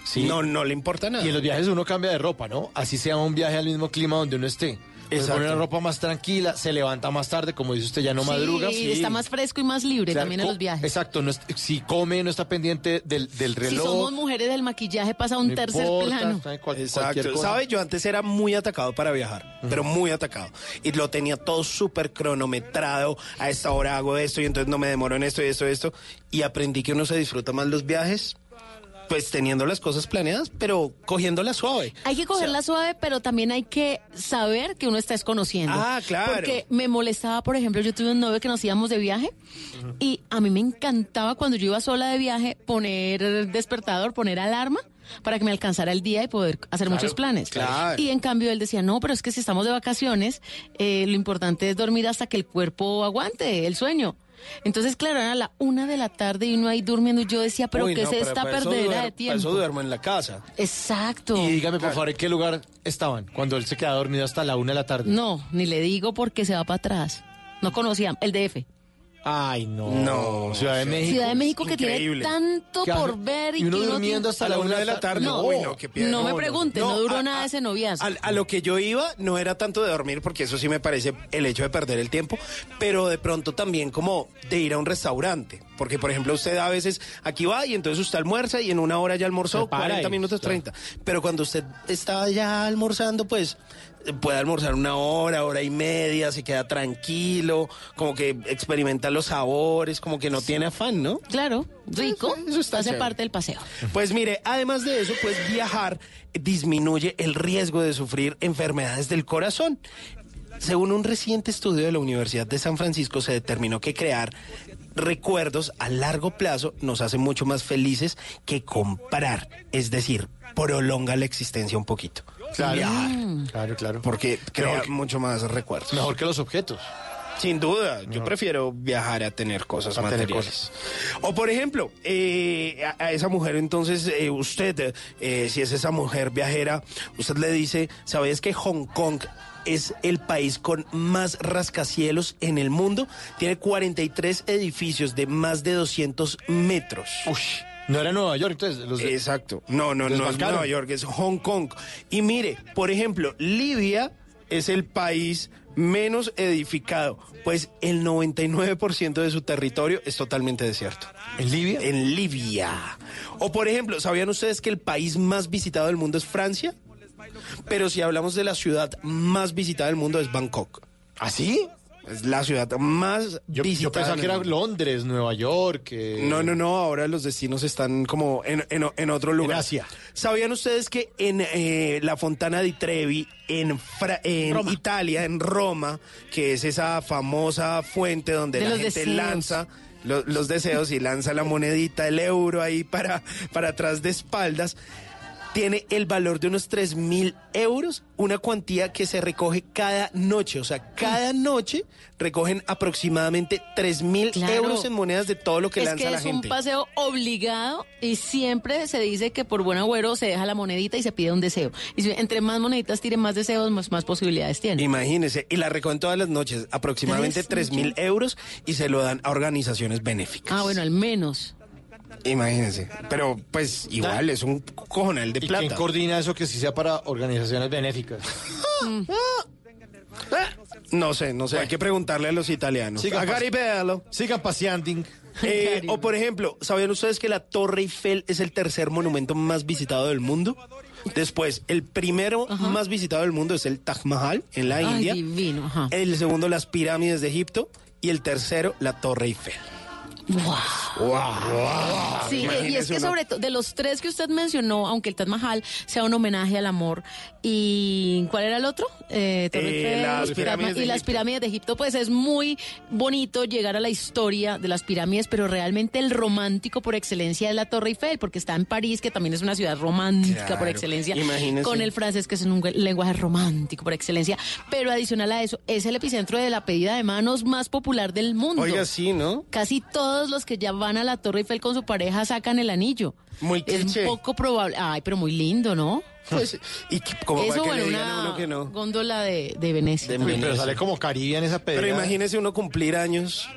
Sí. no, no le importa nada. Y en los viajes uno cambia de ropa, ¿no? Así sea un viaje al mismo clima donde uno esté. Se Exacto. pone una ropa más tranquila, se levanta más tarde, como dice usted, ya no madruga. Sí, está más fresco y más libre Claro, también en los viajes. Exacto, no es- si come, no está pendiente del, del Si reloj. somos mujeres del maquillaje pasa a un no tercer importa, plano. Exacto. ¿Sabe? Yo antes era muy atacado para viajar, pero muy atacado. Y lo tenía todo súper cronometrado. A esta hora hago esto y entonces no me demoro en esto y esto y esto. Y aprendí que uno se disfruta más los viajes, pues teniendo las cosas planeadas, pero cogiéndolas suave. Hay que cogerla suave, pero también hay que saber que uno está desconociendo. Ah, claro. Porque me molestaba, por ejemplo, yo tuve un novio que nos íbamos de viaje y a mí me encantaba cuando yo iba sola de viaje poner despertador, poner alarma para que me alcanzara el día y poder hacer muchos planes. claro. Y en cambio él decía, no, pero es que si estamos de vacaciones, eh, lo importante es dormir hasta que el cuerpo aguante el sueño. Entonces, claro, era la una de la tarde y uno ahí durmiendo. Y yo decía, pero Uy, ¿qué no, es pero esta de Para tiempo? eso duermo en la casa. Exacto. Y dígame, por favor, ¿en qué lugar estaban cuando él se quedaba dormido hasta la una de la tarde? No, ni le digo porque se va para atrás. No conocía el DF. Ay, no. No, Ciudad de México. Ciudad de México que increíble. tiene tanto por ver y, Y uno que durmiendo hasta la una de la tarde. No, Uy, no, qué piedra. no me No, no. pregunte, no, No, duró a- nada ese noviazgo. A, a lo que yo iba no era tanto de dormir, porque eso sí me parece el hecho de perder el tiempo, pero de pronto también como de ir a un restaurante. Porque, por ejemplo, usted a veces aquí va y entonces usted almuerza y en una hora ya almorzó, Se para 40 y- minutos, claro. 30. Pero cuando usted está ya almorzando, pues puede almorzar una hora, hora y media, se queda tranquilo, como que experimenta los sabores, como que no tiene afán, ¿no? Claro, rico, Eso está hace chévere. parte del paseo. Pues mire, además de eso, pues viajar disminuye el riesgo de sufrir enfermedades del corazón. Según un reciente estudio de la Universidad de San Francisco, se determinó que crear recuerdos a largo plazo nos hace mucho más felices que comprar. Es decir, prolonga la existencia un poquito. Claro, Viajar, claro, claro. porque crea que- mucho más recuerdos. Mejor que los objetos. Sin duda, yo prefiero viajar a tener cosas A tener materiales. O por ejemplo, eh, a, a esa mujer, entonces eh, usted, eh, si es esa mujer viajera, usted le dice, ¿sabes que Hong Kong es el país con más rascacielos en el mundo? Tiene 43 edificios de más de 200 metros. No era Nueva York, entonces. Los Exacto. No, no, no es. Nueva York, es Hong Kong. Y mire, por ejemplo, Libia es el país menos edificado, pues el 99% de su territorio es totalmente desierto. ¿En Libia? En Libia. O por ejemplo, ¿sabían ustedes que el país más visitado del mundo es Francia? Pero si hablamos de la ciudad más visitada del mundo es Bangkok. ¿Ah, sí? Es la ciudad más Yo, yo visitada. pensaba en que era. Londres, Nueva York. eh, No, no, no, ahora los destinos están como en, en- en otro lugar. Asia. ¿Sabían ustedes que en eh, la Fontana di Trevi, en, Fra- en Roma. Italia, en Roma, que es esa famosa fuente donde De la los gente deseos. lanza lo- los deseos y lanza la monedita, el euro ahí para, para atrás de espaldas? Tiene el valor de unos 3 mil euros, una cuantía que se recoge cada noche. O sea, cada noche recogen aproximadamente 3 mil Claro. euros en monedas de todo lo que es lanza que la es gente. un paseo obligado y siempre se dice que por buen agüero se deja la monedita y se pide un deseo. Y entre más moneditas tiren más deseos, más, más posibilidades tiene. Imagínense, y la recogen todas las noches, aproximadamente Tres 3 mil euros y se lo dan a organizaciones benéficas. Ah, bueno, al menos. Imagínense. Pero pues igual es un cojonal de ¿Y plata. quién coordina eso que sí sea para organizaciones benéficas? No sé, no sé, hay que preguntarle a los italianos. Sigan a Garibello. Sigan paseando. Eh, o por ejemplo, ¿sabían ustedes que la Torre Eiffel es el tercer monumento más visitado del mundo? Después, el primero más visitado del mundo es el Taj Mahal en la Ay, India. divino, ajá. El segundo, las pirámides de Egipto. Y el tercero, la Torre Eiffel. Sí, y es que uno- sobre todo, de los tres que usted mencionó, aunque el Taj Mahal sea un homenaje al amor, ¿y cuál era el otro? Eh, Torre Eh, las pirámides de y las Egipto. pirámides de Egipto, pues es muy bonito llegar a la historia de las pirámides, pero realmente el romántico por excelencia es la Torre Eiffel, porque está en París, que también es una ciudad romántica Claro, por excelencia, imagínese. con el francés, que es un lenguaje romántico por excelencia, pero adicional a eso, es el epicentro de la pedida de manos más popular del mundo. Oiga, sí, ¿no? Casi todos los que ya van a la Torre Eiffel con su pareja sacan el anillo. Muy Es cliché. poco probable. Ay, pero muy lindo, ¿no? Pues, y que- como Eso para que o en le digan a uno que no. góndola de, de Venecia. De Uy, Venecia. pero sale como Caribe en esa pedra. Pero imagínese uno cumplir años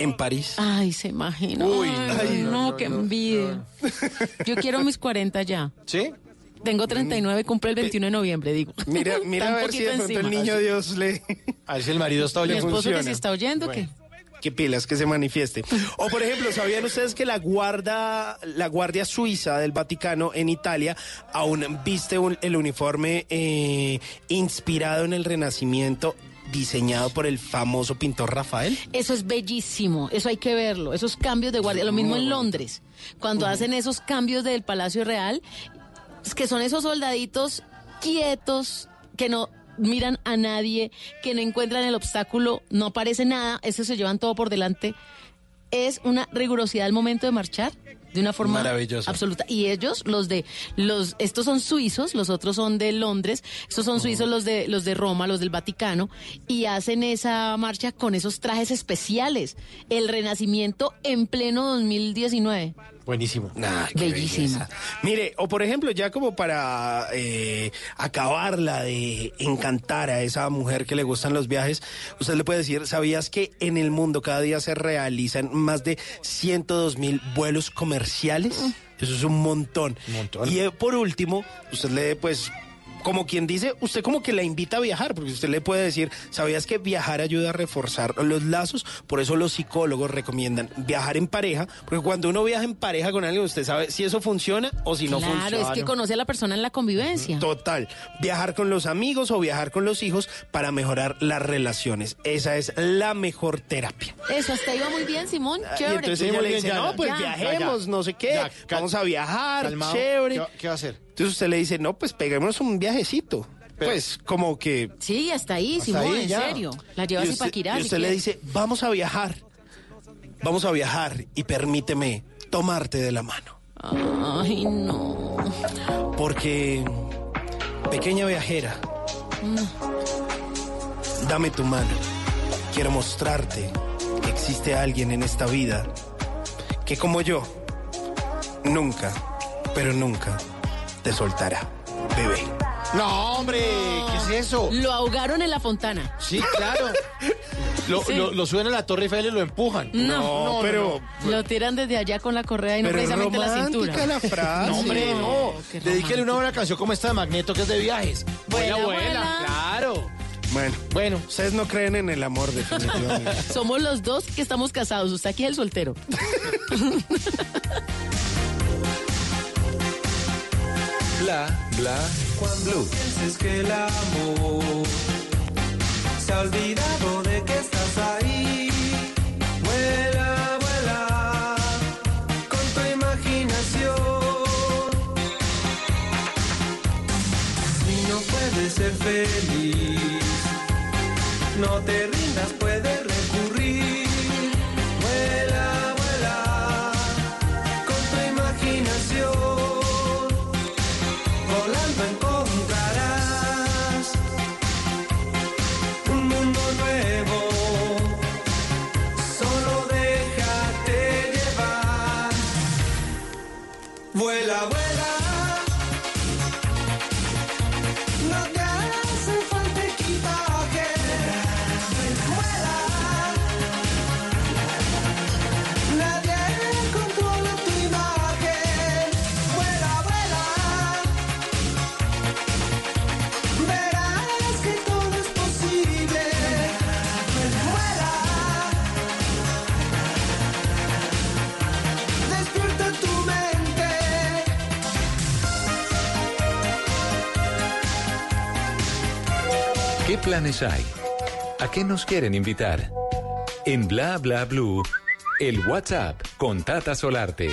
en París. Ay, se imagina. Uy, Ay, no, no, no, qué no, envidia. Yo quiero mis 40 ya. ¿Sí? Tengo 39 y cumplo el 21 de noviembre, digo. Mira, mira a ver si de pronto el niño Dios le... A ver si el marido está Mi oyendo. esposo que funciona. se está oyendo, Bueno. que Qué pilas que se manifieste. O por ejemplo, ¿sabían ustedes que la guarda, la guardia suiza del Vaticano en Italia aún viste un- el uniforme eh, inspirado en el Renacimiento diseñado por el famoso pintor Rafael? Eso es bellísimo, eso hay que verlo, esos cambios de guardia, lo mismo en Londres, cuando hacen esos cambios del Palacio Real, es que son esos soldaditos quietos que no miran a nadie, que no encuentran el obstáculo, no aparece nada, eso se llevan todo por delante. Es una rigurosidad al momento de marchar de una forma Maravillosa. absoluta. Y ellos, los de los, estos son suizos, los otros son de Londres, estos son suizos los de los de Roma, los del Vaticano, y hacen esa marcha con esos trajes especiales. El renacimiento en pleno 2019. Buenísimo. Belleza. Mire, o por ejemplo, ya como para eh, acabarla de encantar a esa mujer que le gustan los viajes, usted le puede decir, ¿sabías que en el mundo cada día se realizan más de 102 mil vuelos comerciales? Eso es un montón. Y eh, por último, usted le pues como quien dice, usted como que la invita a viajar, porque usted le puede decir, ¿sabías que viajar ayuda a reforzar los lazos? Por eso los psicólogos recomiendan viajar en pareja, porque cuando uno viaja en pareja con alguien, usted sabe si eso funciona o si no claro, funciona. es que conoce a la persona en la convivencia. Total, viajar con los amigos o viajar con los hijos para mejorar las relaciones. Esa es la mejor terapia. Eso, hasta iba muy bien, Simón. Y Chévere. entonces ella le dice, no, pues Ya. viajemos, no sé qué, Ya, vamos a viajar, calmado. chévere. ¿Qué va- qué va a hacer? Entonces usted le dice, no, pues peguémonos un viajecito. pues como que... Sí, hasta ahí, Hasta Simón, ahí, en ya. serio. La llevas Y usted, Paquirá. y usted le dice, vamos a viajar, vamos a viajar y permíteme tomarte de la mano. Ay, no. Porque, pequeña viajera, dame tu mano. Quiero mostrarte que existe alguien en esta vida que como yo, nunca, pero nunca te soltará, bebé. No, hombre, ¿qué es eso? Lo ahogaron en la fontana. Sí, claro. Lo, Sí. lo- lo suben a la Torre Eiffel y lo empujan. No, pero- Lo tiran desde allá con la correa y no precisamente la cintura. la frase. No, hombre, no. Dedíquele una buena canción como esta de Magneto que es de viajes. Vuela, vuela. claro. Bueno, Bueno, ustedes no creen en el amor definitivamente. Somos los dos que estamos casados. Usted aquí es el soltero. Bla, bla, blue. pienses que el amor se ha olvidado de que estás ahí. Vuela, vuela con tu imaginación. Si no puedes ser feliz, no te Vuela, vuela. ¿A qué nos quieren invitar? En Bla Bla Blue, el WhatsApp con Tata Solarte.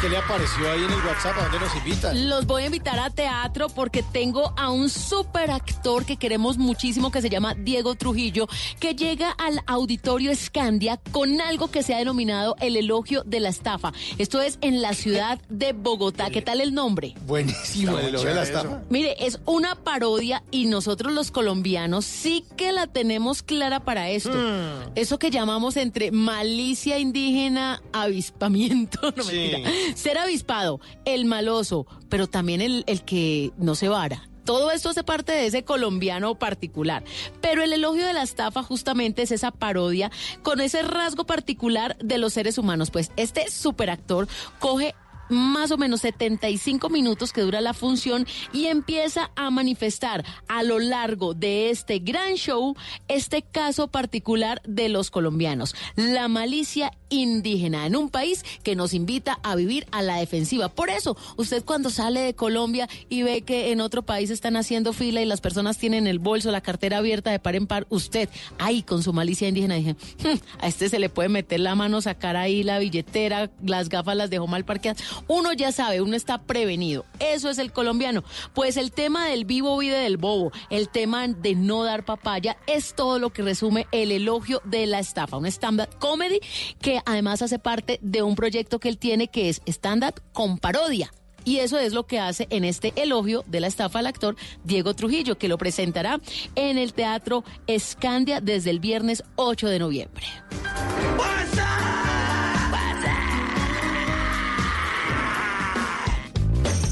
¿Qué le apareció ahí en el WhatsApp? ¿A dónde nos invitan? Los voy a invitar a teatro porque tengo a un super actor que queremos muchísimo que se llama Diego Trujillo, que llega al auditorio Scandia con algo que se ha denominado el elogio de la estafa. Esto es en la ciudad de Bogotá. ¿Qué tal el nombre? Buenísimo, el elogio de la estafa. Mire, es una parodia y nosotros los colombianos sí que la tenemos clara para esto. Hmm. Eso que llamamos entre malicia indígena, avispamiento, no Sí. mentira. Ser avispado, el maloso, pero también el, el que no se vara. Todo esto hace parte de ese colombiano particular. Pero el elogio de la estafa justamente es esa parodia con ese rasgo particular de los seres humanos. Pues este superactor coge más o menos 75 minutos que dura la función y empieza a manifestar a lo largo de este gran show este caso particular de los colombianos, la malicia indígena en un país que nos invita a vivir a la defensiva. Por eso, usted cuando sale de Colombia y ve que en otro país están haciendo fila y las personas tienen el bolso, la cartera abierta de par en par, usted ahí con su malicia indígena dije, "Hmm, a este se le puede meter la mano, sacar ahí la billetera, las gafas las dejó mal parqueadas. Uno ya sabe, uno está prevenido. Eso es el colombiano. Pues el tema del vivo vive del bobo, el tema de no dar papaya, es todo lo que resume el elogio de la estafa. Un stand-up comedy que además hace parte de un proyecto que él tiene que es stand-up con parodia. Y eso es lo que hace en este elogio de la estafa al actor Diego Trujillo, que lo presentará en el Teatro Escandia desde el viernes 8 de noviembre.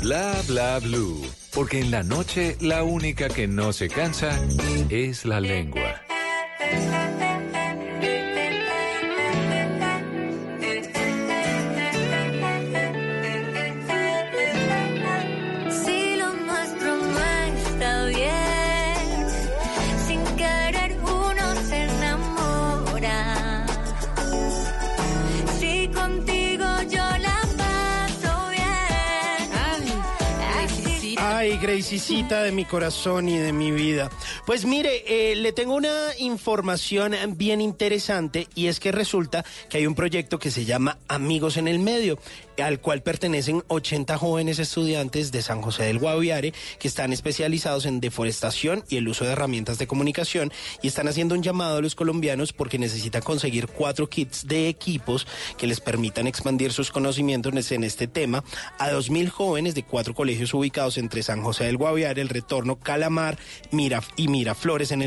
Bla bla blue. Porque en la noche la única que no se cansa es la lengua. De mi corazón y de mi vida. Pues mire, eh, le tengo una información bien interesante y es que resulta que hay un proyecto que se llama Amigos en el Medio, al cual pertenecen 80 jóvenes estudiantes de San José del Guaviare que están especializados en deforestación y el uso de herramientas de comunicación y están haciendo un llamado a los colombianos porque necesitan conseguir cuatro kits de equipos que les permitan expandir sus conocimientos en este tema. A 2.000 jóvenes de cuatro colegios ubicados entre San José del Guaviare, El Retorno, Calamar Mira y Miraflores en el